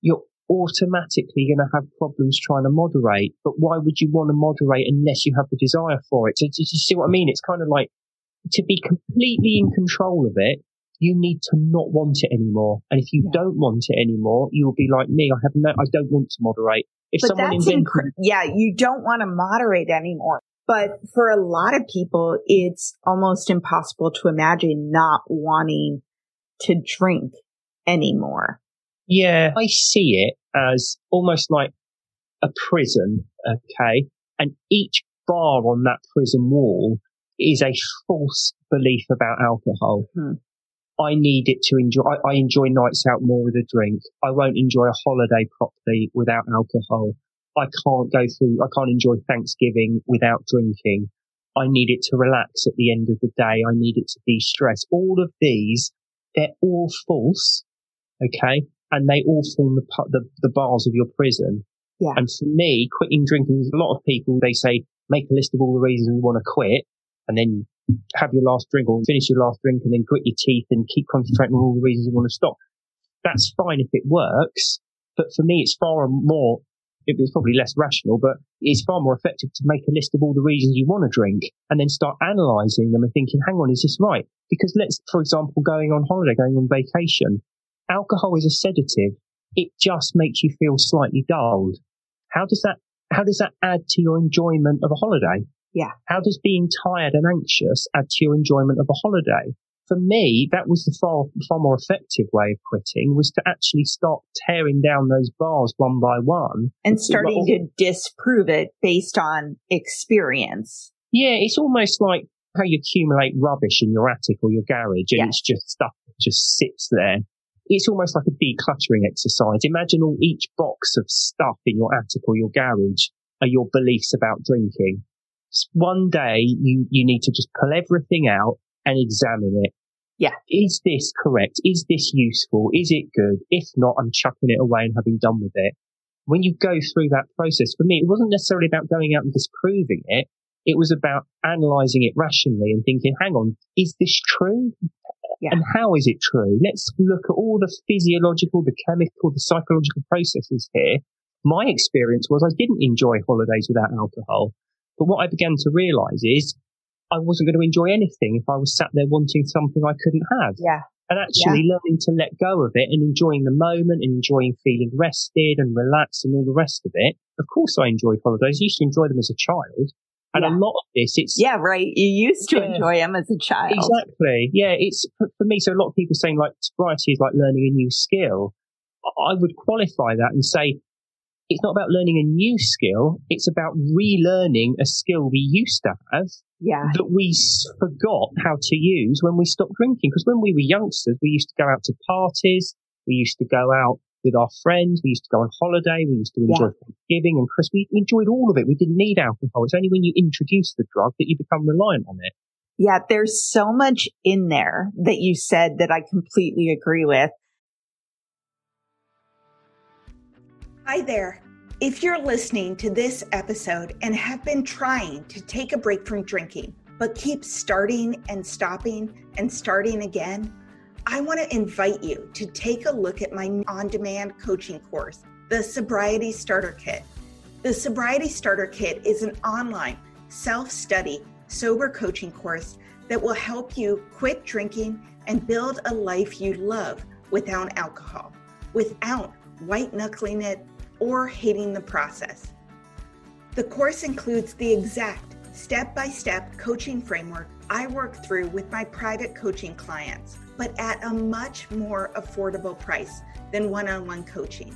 you're automatically going to have problems trying to moderate. But why would you want to moderate unless you have the desire for it? So, do you see what I mean? It's kind of like to be completely in control of it. You need to not want it anymore. And if you yeah. don't want it anymore, you'll be like me. I have no, I don't want to moderate. If but someone that's inc- yeah, you don't want to moderate anymore. But for a lot of people, it's almost impossible to imagine not wanting to drink anymore. Yeah, I see it as almost like a prison, okay? And each bar on that prison wall is a false belief about alcohol. Hmm. I need it to enjoy, I, I, enjoy nights out more with a drink. I won't enjoy a holiday properly without alcohol. I can't go through, I can't enjoy Thanksgiving without drinking. I need it to relax at the end of the day. I need it to de-stress. All of these, they're all false. Okay and they all form the, the, the bars of your prison. Yeah. And for me, quitting drinking, a lot of people, they say, make a list of all the reasons you want to quit and then have your last drink or finish your last drink and then grit your teeth and keep concentrating on all the reasons you want to stop. That's fine if it works. But for me, it's far more, it's probably less rational, but it's far more effective to make a list of all the reasons you want to drink and then start analyzing them and thinking, hang on, is this right? Because let's, for example, going on holiday, going on vacation, alcohol is a sedative. It just makes you feel slightly dulled. How does that, how does that add to your enjoyment of a holiday? Yeah. How does being tired and anxious add to your enjoyment of a holiday? For me, that was the far, far more effective way of quitting was to actually start tearing down those bars one by one. And starting to disprove it based on experience. Yeah, it's almost like how you accumulate rubbish in your attic or your garage and yeah. it's just stuff that just sits there it's almost like a decluttering exercise. Imagine all each box of stuff in your attic or your garage are your beliefs about drinking. One day you, you need to just pull everything out and examine it. Yeah. Is this correct? Is this useful? Is it good? If not, I'm chucking it away and having done with it. When you go through that process, for me, it wasn't necessarily about going out and disproving it. It was about analyzing it rationally and thinking, hang on, is this true? Yeah. And how is it true? Let's look at all the physiological, the chemical, the psychological processes here. My experience was I didn't enjoy holidays without alcohol. But what I began to realize is I wasn't going to enjoy anything if I was sat there wanting something I couldn't have. Yeah. And actually yeah. learning to let go of it and enjoying the moment and enjoying feeling rested and relaxed and all the rest of it. Of course I enjoyed holidays. I used to enjoy them as a child. And yeah. a lot of this, it's yeah, right. You used to yeah, enjoy them as a child, exactly. Yeah, it's for me. So a lot of people saying like sobriety is like learning a new skill. I would qualify that and say it's not about learning a new skill. It's about relearning a skill we used to have. Yeah. That we forgot how to use when we stopped drinking. Because when we were youngsters, we used to go out to parties. We used to go out with our friends. We used to go on holiday. We used to enjoy yeah. Thanksgiving and Christmas. We enjoyed all of it. We didn't need alcohol. It's only when you introduce the drug that you become reliant on it. Yeah, there's so much in there that you said that I completely agree with. Hi there. If you're listening to this episode and have been trying to take a break from drinking, but keep starting and stopping and starting again, I want to invite you to take a look at my on demand coaching course, the Sobriety Starter Kit. The Sobriety Starter Kit is an online self study sober coaching course that will help you quit drinking and build a life you love without alcohol, without white knuckling it or hating the process. The course includes the exact step by step coaching framework I work through with my private coaching clients but at a much more affordable price than one on one coaching.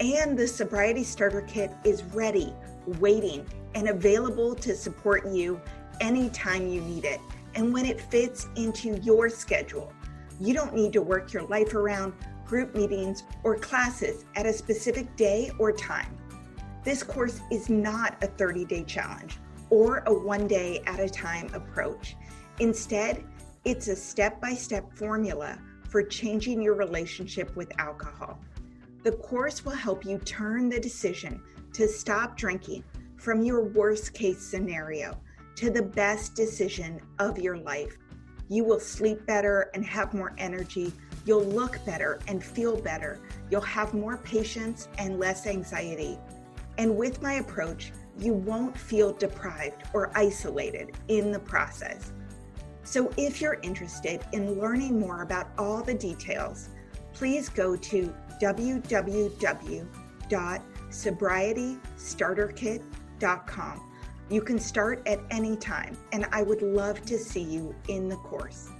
And the Sobriety Starter Kit is ready, waiting, and available to support you anytime you need it and when it fits into your schedule. You don't need to work your life around group meetings or classes at a specific day or time. This course is not a 30 day challenge or a one day at a time approach. Instead, it's a step by step formula for changing your relationship with alcohol. The course will help you turn the decision to stop drinking from your worst case scenario to the best decision of your life. You will sleep better and have more energy. You'll look better and feel better. You'll have more patience and less anxiety. And with my approach, you won't feel deprived or isolated in the process. So, if you're interested in learning more about all the details, please go to www.sobrietystarterkit.com. You can start at any time, and I would love to see you in the course.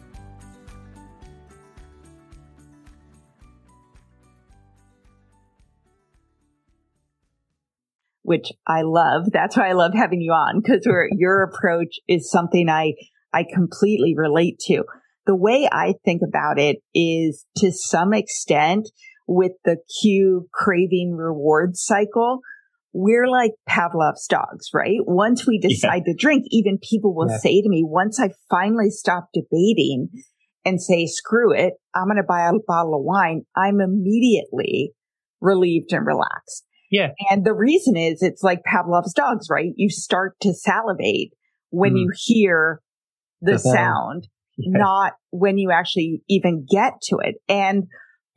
Which I love. That's why I love having you on because your approach is something I, I completely relate to. The way I think about it is to some extent with the cue craving reward cycle we're like Pavlov's dogs, right? Once we decide yeah. to drink, even people will yeah. say to me, once I finally stop debating and say, screw it, I'm going to buy a bottle of wine, I'm immediately relieved and relaxed. Yeah. And the reason is it's like Pavlov's dogs, right? You start to salivate when mm. you hear the, the sound, yeah. not when you actually even get to it. And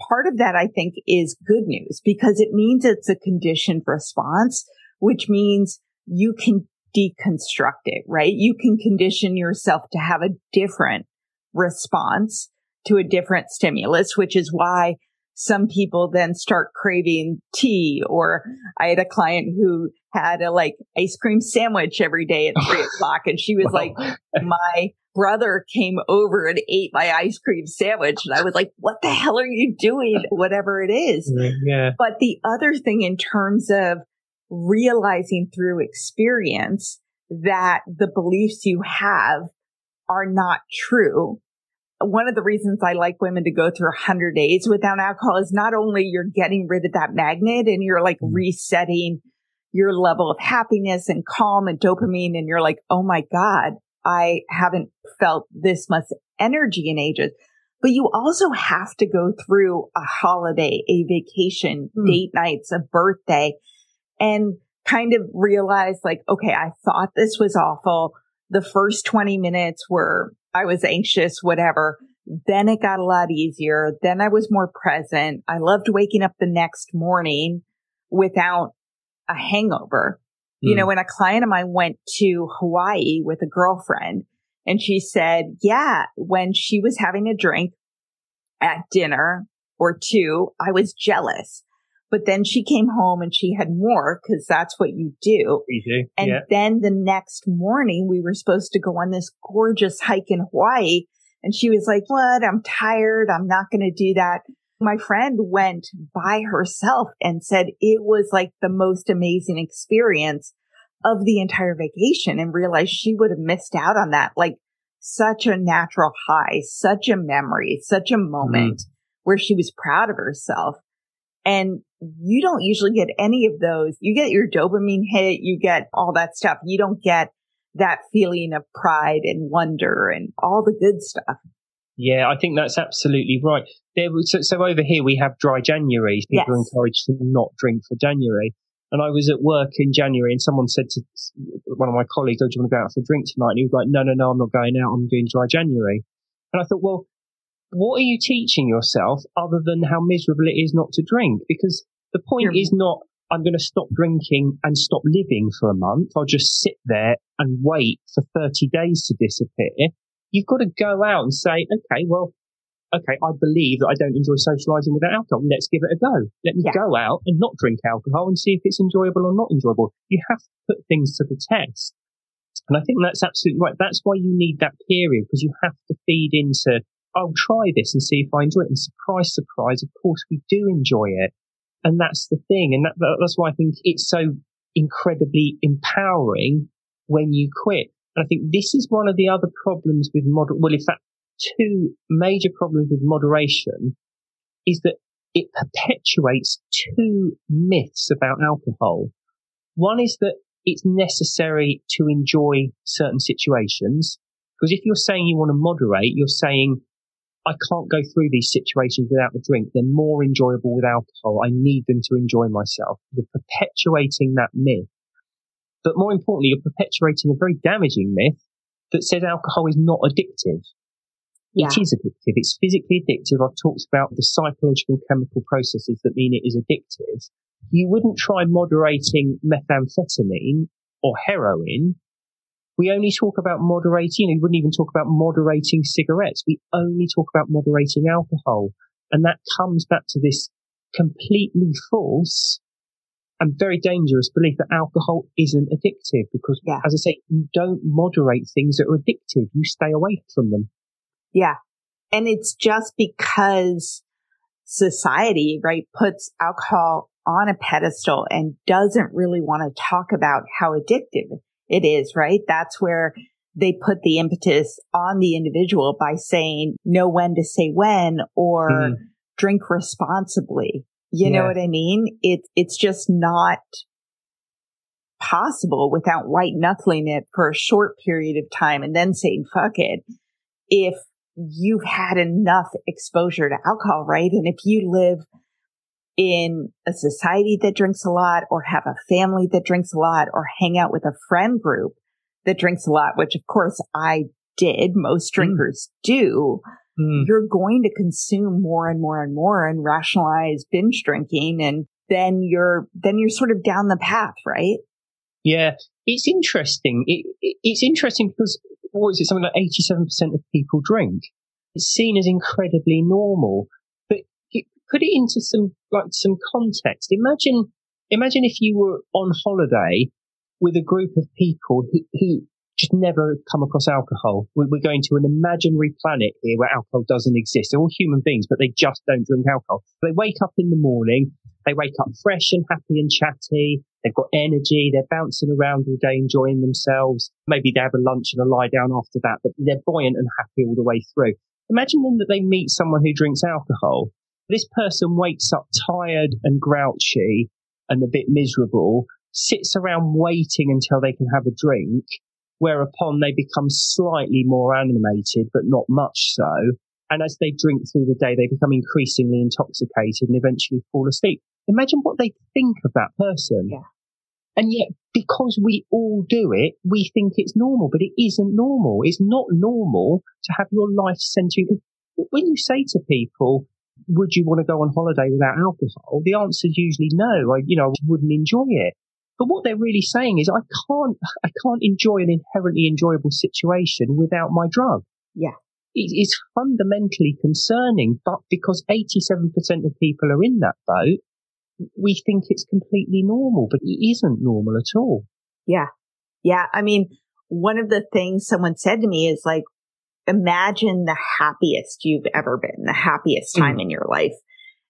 part of that, I think, is good news because it means it's a conditioned response, which means you can deconstruct it, right? You can condition yourself to have a different response to a different stimulus, which is why some people then start craving tea or I had a client who had a like ice cream sandwich every day at three <laughs> o'clock and she was like, my brother came over and ate my ice cream sandwich. And I was like, what the hell are you doing? <laughs> Whatever it is. Yeah. But the other thing in terms of realizing through experience that the beliefs you have are not true. One of the reasons I like women to go through 100 days without alcohol is not only you're getting rid of that magnet and you're like mm-hmm. resetting your level of happiness and calm and dopamine and you're like, oh my God, I haven't felt this much energy in ages. But you also have to go through a holiday, a vacation, mm. date nights, a birthday and kind of realize like, okay, I thought this was awful. The first 20 minutes were, I was anxious, whatever. Then it got a lot easier. Then I was more present. I loved waking up the next morning without a hangover. You know, hmm. when a client of mine went to Hawaii with a girlfriend and she said, yeah, when she was having a drink at dinner or two, I was jealous. But then she came home and she had more because that's what you do. Easy. And yeah. then the next morning we were supposed to go on this gorgeous hike in Hawaii. And she was like, what? I'm tired. I'm not going to do that my friend went by herself and said it was like the most amazing experience of the entire vacation and realized she would have missed out on that. Like such a natural high, such a memory, such a moment mm. where she was proud of herself. And you don't usually get any of those. You get your dopamine hit, you get all that stuff. You don't get that feeling of pride and wonder and all the good stuff. Yeah, I think that's absolutely right. There was, so, so over here we have dry January. People yes. are encouraged to not drink for January. And I was at work in January and someone said to one of my colleagues, Oh, do you want to go out for a drink tonight? And he was like, No, no, no, I'm not going out. I'm doing dry January. And I thought, well, what are you teaching yourself other than how miserable it is not to drink? Because the point is not, I'm going to stop drinking and stop living for a month. I'll just sit there and wait for 30 days to disappear. You've got to go out and say, okay, well, okay, I believe that I don't enjoy socializing without alcohol. Let's give it a go. Let me yeah. go out and not drink alcohol and see if it's enjoyable or not enjoyable. You have to put things to the test. And I think that's absolutely right. That's why you need that period because you have to feed into, I'll try this and see if I enjoy it. And surprise, surprise, of course we do enjoy it. And that's the thing. And that, that's why I think it's so incredibly empowering when you quit. And I think this is one of the other problems with moder, well, in fact, two major problems with moderation is that it perpetuates two myths about alcohol. One is that it's necessary to enjoy certain situations. Because if you're saying you want to moderate, you're saying, I can't go through these situations without a drink. They're more enjoyable with alcohol. I need them to enjoy myself. You're perpetuating that myth. But more importantly, you're perpetuating a very damaging myth that says alcohol is not addictive. Yeah. It is addictive. It's physically addictive. I've talked about the psychological and chemical processes that mean it is addictive. You wouldn't try moderating methamphetamine or heroin. We only talk about moderating, you wouldn't even talk about moderating cigarettes. We only talk about moderating alcohol. And that comes back to this completely false and very dangerous belief that alcohol isn't addictive because, yeah. as I say, you don't moderate things that are addictive. You stay away from them. Yeah. And it's just because society, right, puts alcohol on a pedestal and doesn't really want to talk about how addictive it is, right? That's where they put the impetus on the individual by saying know when to say when or mm. drink responsibly. You yeah. know what I mean? It, it's just not possible without white knuckling it for a short period of time and then saying, fuck it. If you've had enough exposure to alcohol, right? And if you live in a society that drinks a lot or have a family that drinks a lot or hang out with a friend group that drinks a lot, which of course I did, most mm. drinkers mm. do, mm. you're going to consume more and more and more and rationalize binge drinking. And then you're, then you're sort of down the path, right? Yeah. It's interesting. It, it, it's interesting because what is it? Something like 87% of people drink. It's seen as incredibly normal, but put it into some, like some context. Imagine, imagine if you were on holiday with a group of people who, who just never come across alcohol. We're going to an imaginary planet here where alcohol doesn't exist. They're all human beings, but they just don't drink alcohol. They wake up in the morning, they wake up fresh and happy and chatty. They've got energy. They're bouncing around all day, enjoying themselves. Maybe they have a lunch and a lie down after that, but they're buoyant and happy all the way through. Imagine then that they meet someone who drinks alcohol. This person wakes up tired and grouchy and a bit miserable, sits around waiting until they can have a drink, whereupon they become slightly more animated, but not much so. And as they drink through the day, they become increasingly intoxicated and eventually fall asleep. Imagine what they think of that person. Yeah. And yet, because we all do it, we think it's normal, but it isn't normal. It's not normal to have your life centering. When you say to people, would you want to go on holiday without alcohol? The answer is usually no. I, you know, I wouldn't enjoy it. But what they're really saying is, I can't, I can't enjoy an inherently enjoyable situation without my drug. Yeah. It is fundamentally concerning, but because 87% of people are in that boat, we think it's completely normal, but it isn't normal at all. Yeah. Yeah. I mean, one of the things someone said to me is like, imagine the happiest you've ever been, the happiest time mm. in your life.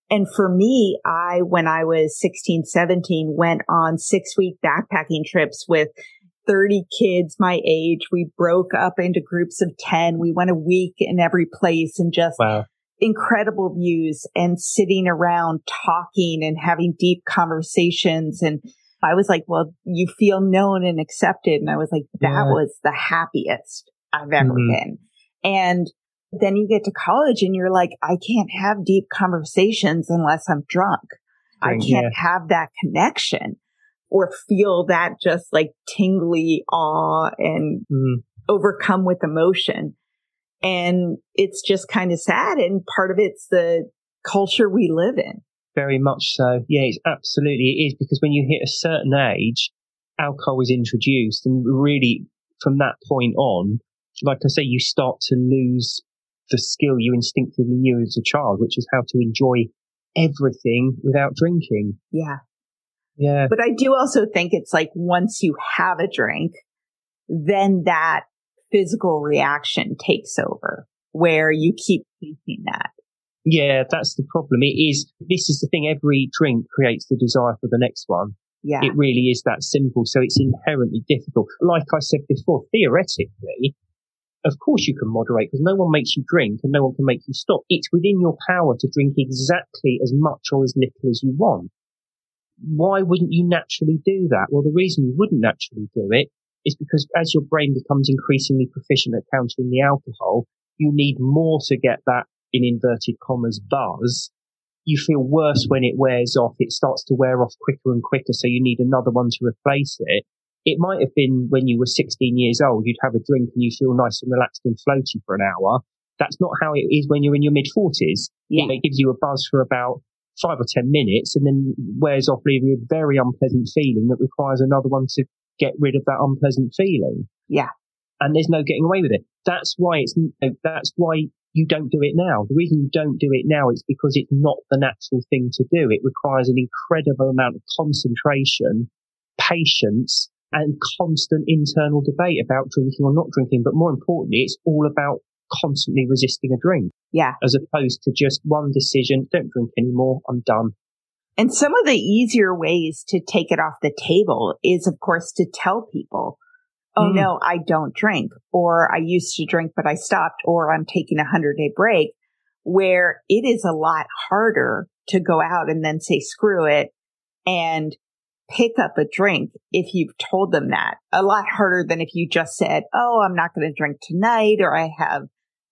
And for me, I, when I was 16, 17, went on six week backpacking trips with 30 kids my age. We broke up into groups of 10. We went a week in every place and just wow incredible views and sitting around talking and having deep conversations. And I was like, well, you feel known and accepted. And I was like, that yeah. was the happiest I've ever mm-hmm. been. And then you get to college and you're like, I can't have deep conversations unless I'm drunk. I can't yeah. have that connection or feel that just like tingly awe and mm. overcome with emotion. And it's just kind of sad. And part of it's the culture we live in. Very much so. Yeah, it's absolutely it is because when you hit a certain age, alcohol is introduced and really from that point on, like I say, you start to lose the skill you instinctively knew as a child, which is how to enjoy everything without drinking. Yeah. Yeah. But I do also think it's like once you have a drink, then that physical reaction takes over where you keep thinking that. Yeah, that's the problem. It is, this is the thing. Every drink creates the desire for the next one. Yeah. It really is that simple. So it's inherently difficult. Like I said before, theoretically, of course you can moderate because no one makes you drink and no one can make you stop. It's within your power to drink exactly as much or as little as you want. Why wouldn't you naturally do that? Well, the reason you wouldn't naturally do it is because as your brain becomes increasingly proficient at countering the alcohol, you need more to get that in inverted commas buzz. You feel worse when it wears off. It starts to wear off quicker and quicker. So you need another one to replace it. It might have been when you were 16 years old, you'd have a drink and you feel nice and relaxed and floaty for an hour. That's not how it is when you're in your mid 40s. Yeah. It gives you a buzz for about five or 10 minutes and then wears off, leaving you a very unpleasant feeling that requires another one to get rid of that unpleasant feeling. Yeah. And there's no getting away with it. That's why it's, that's why you don't do it now. The reason you don't do it now is because it's not the natural thing to do. It requires an incredible amount of concentration, patience, and constant internal debate about drinking or not drinking. But more importantly, it's all about constantly resisting a drink. Yeah. As opposed to just one decision, don't drink anymore, I'm done. And some of the easier ways to take it off the table is, of course, to tell people, oh mm. no, I don't drink, or I used to drink, but I stopped, or I'm taking a hundred day break, where it is a lot harder to go out and then say, screw it and pick up a drink if you've told them that. A lot harder than if you just said, oh, I'm not going to drink tonight, or I have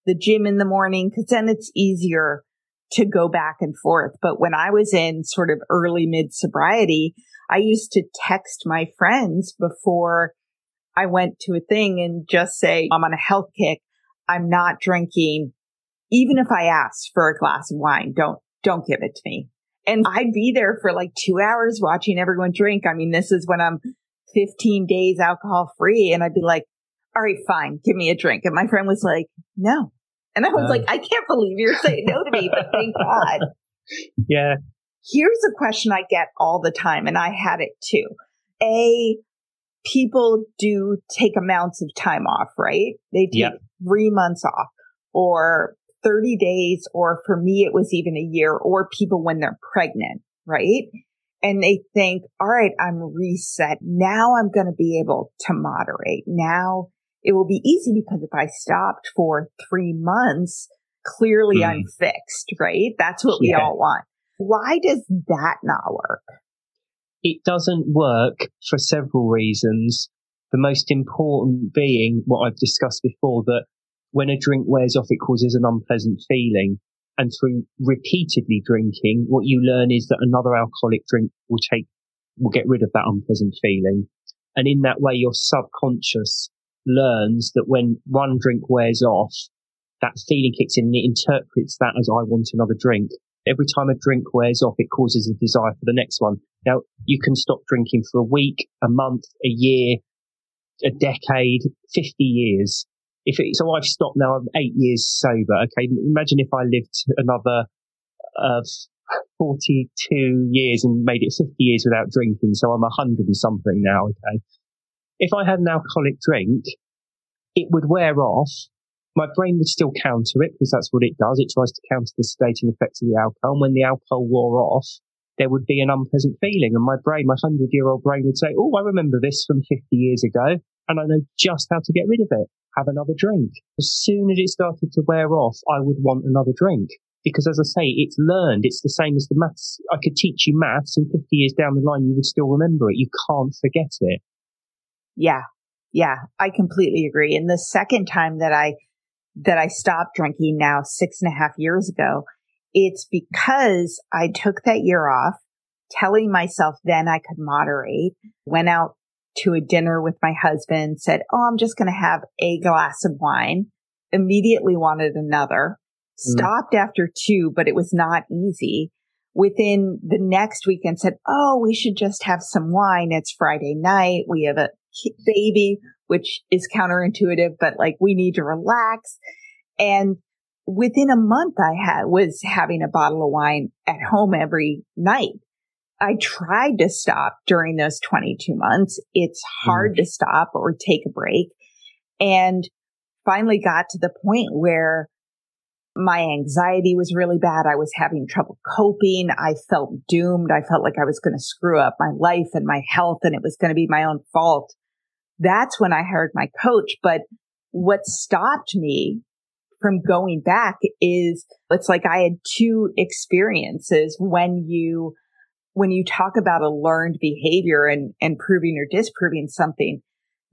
the gym in the morning, because then it's easier to go back and forth. But when I was in sort of early mid sobriety, I used to text my friends before I went to a thing and just say, I'm on a health kick. I'm not drinking. Even if I asked for a glass of wine, don't, don't give it to me. And I'd be there for like two hours watching everyone drink. I mean, this is when I'm 15 days alcohol free. And I'd be like, all right, fine, give me a drink. And my friend was like, no. And I was uh, like, I can't believe you're saying no to me, but thank God. <laughs> Yeah. Here's a question I get all the time, and I had it too. A, people do take amounts of time off, right? They take yep. three months off or 30 days, or for me, it was even a year, or people when they're pregnant, right? And they think, all right, I'm reset. Now I'm going to be able to moderate. Now it will be easy because if I stopped for three months, clearly mm. I'm fixed, right? That's what we all want. Why does that not work? It doesn't work for several reasons. The most important being what I've discussed before that when a drink wears off, it causes an unpleasant feeling. And through repeatedly drinking, what you learn is that another alcoholic drink will take, will get rid of that unpleasant feeling. And in that way, your subconscious learns that when one drink wears off, that feeling kicks in and it interprets that as I want another drink. Every time a drink wears off, it causes a desire for the next one. Now, you can stop drinking for a week, a month, a year, a decade, 50 years. If it, so I've stopped now, I'm eight years sober. Okay. Imagine if I lived another, uh, 42 years and made it 50 years without drinking. So I'm a hundred and something now. Okay if I had an alcoholic drink, it would wear off. My brain would still counter it because that's what it does. It tries to counter the sedating effects of the alcohol. And when the alcohol wore off, there would be an unpleasant feeling. And my brain, my hundred year old brain would say, Oh, I remember this from 50 years ago. And I know just how to get rid of it. Have another drink. As soon as it started to wear off, I would want another drink. Because as I say, it's learned. It's the same as the maths. I could teach you maths and 50 years down the line, you would still remember it. You can't forget it. Yeah. Yeah. I completely agree. And the second time that I, that I stopped drinking now six and a half years ago, it's because I took that year off telling myself then I could moderate, went out to a dinner with my husband, said, Oh, I'm just going to have a glass of wine, immediately wanted another, mm. stopped after two, but it was not easy. Within the next weekend said, Oh, we should just have some wine. It's Friday night. We have a baby, which is counterintuitive, but like we need to relax. And within a month, I had was having a bottle of wine at home every night. I tried to stop during those 22 months. It's hard mm. to stop or take a break and finally got to the point where my anxiety was really bad. I was having trouble coping. I felt doomed. I felt like I was going to screw up my life and my health and it was going to be my own fault that's when I hired my coach. But what stopped me from going back is it's like I had two experiences when you, when you talk about a learned behavior and, and proving or disproving something.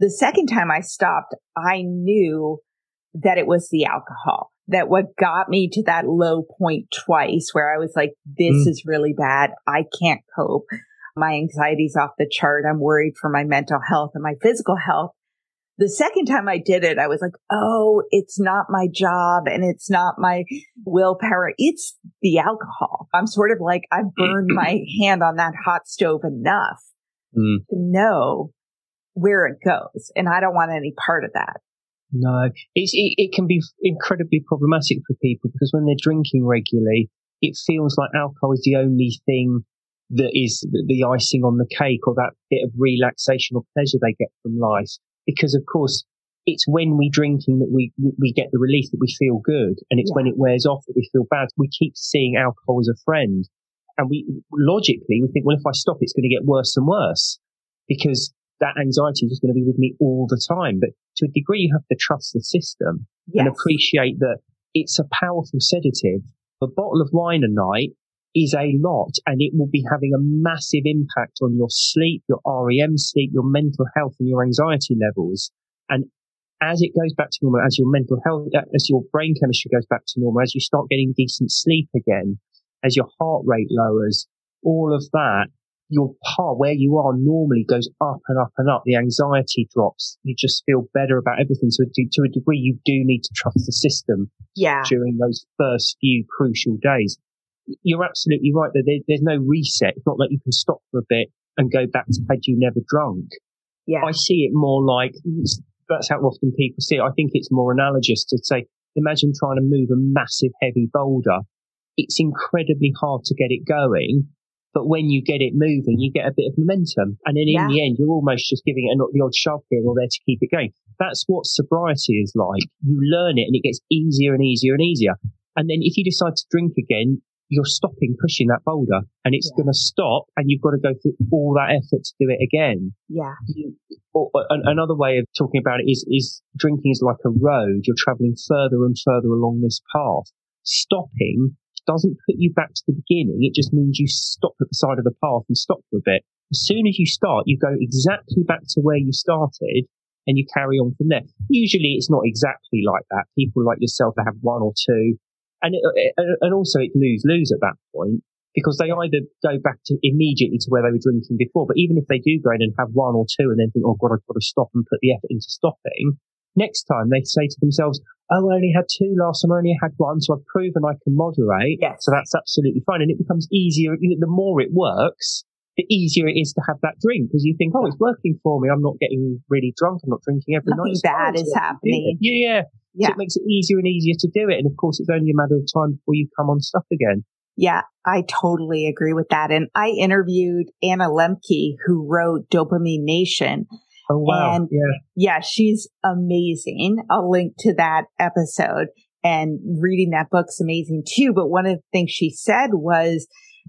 The second time I stopped, I knew that it was the alcohol that what got me to that low point twice where I was like, this mm. is really bad. I can't cope. My anxiety's off the chart. I'm worried for my mental health and my physical health. The second time I did it, I was like, Oh, it's not my job and it's not my willpower. It's the alcohol. I'm sort of like, I've burned my <clears throat> hand on that hot stove enough mm. to know where it goes. And I don't want any part of that. No, it's, it, it can be incredibly problematic for people because when they're drinking regularly, it feels like alcohol is the only thing that is the icing on the cake or that bit of relaxation or pleasure they get from life. Because of course, it's when we're drinking that we, we get the relief that we feel good. And it's yeah. when it wears off that we feel bad. We keep seeing alcohol as a friend. And we logically, we think, well, if I stop, it's going to get worse and worse because that anxiety is just going to be with me all the time. But to a degree, you have to trust the system yes. and appreciate that it's a powerful sedative. A bottle of wine a night is a lot and it will be having a massive impact on your sleep, your REM sleep, your mental health and your anxiety levels. And as it goes back to normal, as your mental health, uh, as your brain chemistry goes back to normal, as you start getting decent sleep again, as your heart rate lowers, all of that your part where you are normally goes up and up and up. The anxiety drops. You just feel better about everything. So to, to a degree, you do need to trust the system. Yeah. During those first few crucial days. You're absolutely right that there, there's no reset. It's not like you can stop for a bit and go back to had you never drunk. Yeah. I see it more like that's how often people see it. I think it's more analogous to say, imagine trying to move a massive heavy boulder. It's incredibly hard to get it going but when you get it moving, you get a bit of momentum. And then in yeah. the end, you're almost just giving it the odd shove here or there to keep it going. That's what sobriety is like. You learn it and it gets easier and easier and easier. And then if you decide to drink again, you're stopping pushing that boulder and it's yeah. going to stop and you've got to go through all that effort to do it again. Yeah. You, or, or, another way of talking about it is, is drinking is like a road. You're traveling further and further along this path. Stopping doesn't put you back to the beginning. It just means you stop at the side of the path and stop for a bit. As soon as you start, you go exactly back to where you started and you carry on from there. Usually it's not exactly like that. People like yourself that have one or two and it, and also it lose lose at that point because they either go back to immediately to where they were drinking before, but even if they do go in and have one or two and then think, oh God, I've got to stop and put the effort into stopping, next time they say to themselves, oh, I only had two last time, I only had one, so I've proven I can moderate. Yes. So that's absolutely fine. And it becomes easier. You know, the more it works, the easier it is to have that drink because you think, oh, it's working for me. I'm not getting really drunk. I'm not drinking every Nothing night. bad is happening. Yeah. yeah. Yeah. So it makes it easier and easier to do it. And of course, it's only a matter of time before you come on stuff again. Yeah, I totally agree with that. And I interviewed Anna Lembke, who wrote Dopamine Nation. Oh, wow. And yeah. yeah, she's amazing. I'll link to that episode and reading that book's amazing too. But one of the things she said was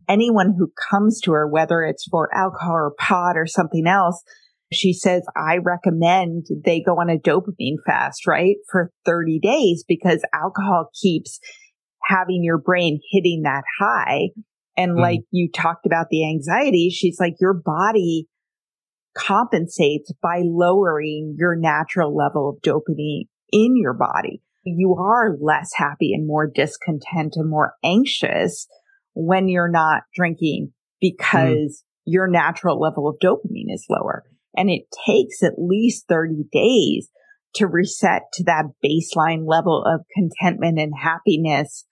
anyone who comes to her, whether it's for alcohol or pot or something else, she says, I recommend they go on a dopamine fast, right? For 30 days because alcohol keeps having your brain hitting that high. And mm. like you talked about the anxiety, she's like, your body compensates by lowering your natural level of dopamine in your body. You are less happy and more discontent and more anxious when you're not drinking because mm. your natural level of dopamine is lower. And it takes at least 30 days to reset to that baseline level of contentment and happiness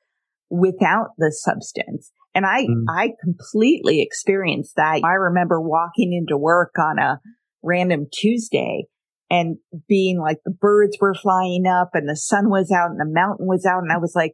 without the substance. And I, mm. I completely experienced that. I remember walking into work on a random Tuesday and being like the birds were flying up and the sun was out and the mountain was out. And I was like,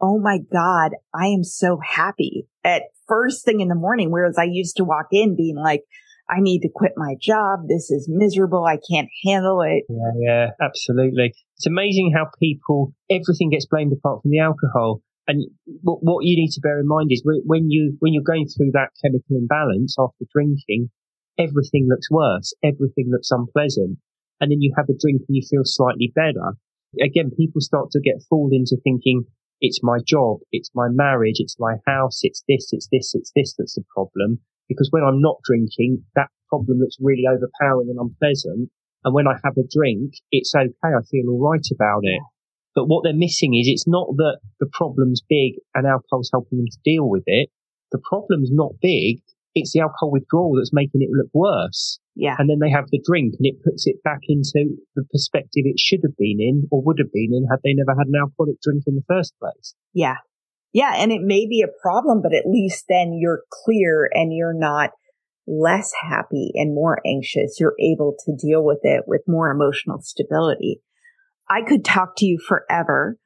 Oh my God, I am so happy at first thing in the morning. Whereas I used to walk in being like, I need to quit my job. This is miserable. I can't handle it. Yeah, yeah, absolutely. It's amazing how people, everything gets blamed apart from the alcohol. And what, what you need to bear in mind is when you, when you're going through that chemical imbalance after drinking, everything looks worse. Everything looks unpleasant. And then you have a drink and you feel slightly better. Again, people start to get fooled into thinking it's my job, it's my marriage, it's my house, it's this, it's this, it's this that's the problem. Because when I'm not drinking, that problem looks really overpowering and unpleasant. And when I have a drink, it's okay. I feel all right about it. But what they're missing is it's not that the problem's big and alcohol's helping them to deal with it. The problem's not big. it's the alcohol withdrawal that's making it look worse. Yeah. And then they have the drink and it puts it back into the perspective it should have been in or would have been in had they never had an alcoholic drink in the first place. Yeah. Yeah. And it may be a problem, but at least then you're clear and you're not less happy and more anxious. You're able to deal with it with more emotional stability. I could talk to you forever,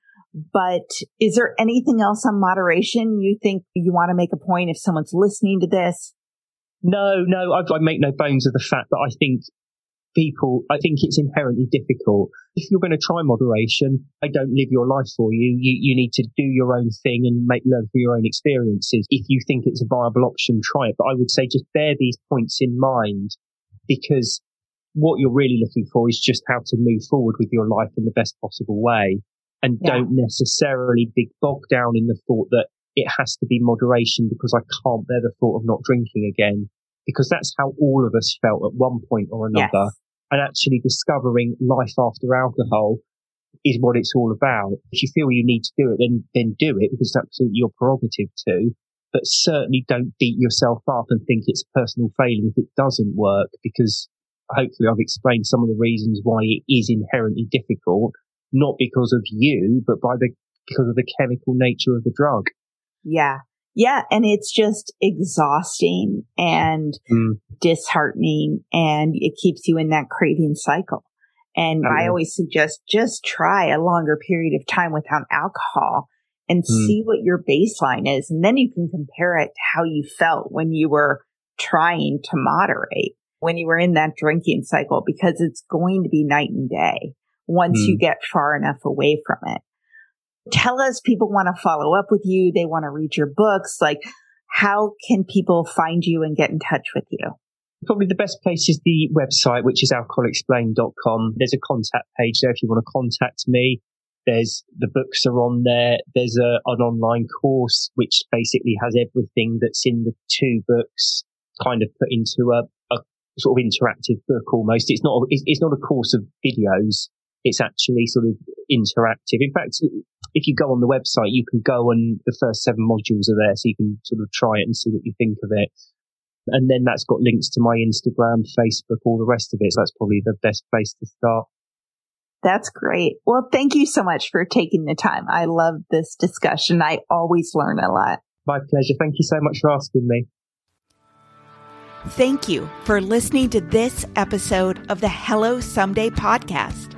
but is there anything else on moderation you think you want to make a point if someone's listening to this? No, no, I, I make no bones of the fact that I think people, I think it's inherently difficult. If you're going to try moderation, I don't live your life for you. You, you need to do your own thing and make, learn from your own experiences. If you think it's a viable option, try it. But I would say just bear these points in mind because what you're really looking for is just how to move forward with your life in the best possible way and yeah. don't necessarily be bogged down in the thought that it has to be moderation because I can't bear the thought of not drinking again. Because that's how all of us felt at one point or another. Yes. And actually discovering life after alcohol is what it's all about. If you feel you need to do it, then, then do it because absolutely your prerogative to. But certainly don't beat yourself up and think it's a personal failing if it doesn't work because hopefully I've explained some of the reasons why it is inherently difficult, not because of you, but by the, because of the chemical nature of the drug. Yeah. Yeah. And it's just exhausting and mm. disheartening and it keeps you in that craving cycle. And oh, I always suggest just try a longer period of time without alcohol and mm. see what your baseline is. And then you can compare it to how you felt when you were trying to moderate, when you were in that drinking cycle, because it's going to be night and day once mm. you get far enough away from it tell us people want to follow up with you. They want to read your books. Like, how can people find you and get in touch with you? Probably the best place is the website, which is alcoholexplained.com. There's a contact page there if you want to contact me. There's the books are on there. There's a, an online course, which basically has everything that's in the two books kind of put into a, a sort of interactive book almost. It's not, it's not a course of videos. It's actually sort of interactive. In fact, if you go on the website, you can go and the first seven modules are there, so you can sort of try it and see what you think of it. And then that's got links to my Instagram, Facebook, all the rest of it. So that's probably the best place to start. That's great. Well, thank you so much for taking the time. I love this discussion. I always learn a lot. My pleasure. Thank you so much for asking me. Thank you for listening to this episode of the Hello Someday podcast.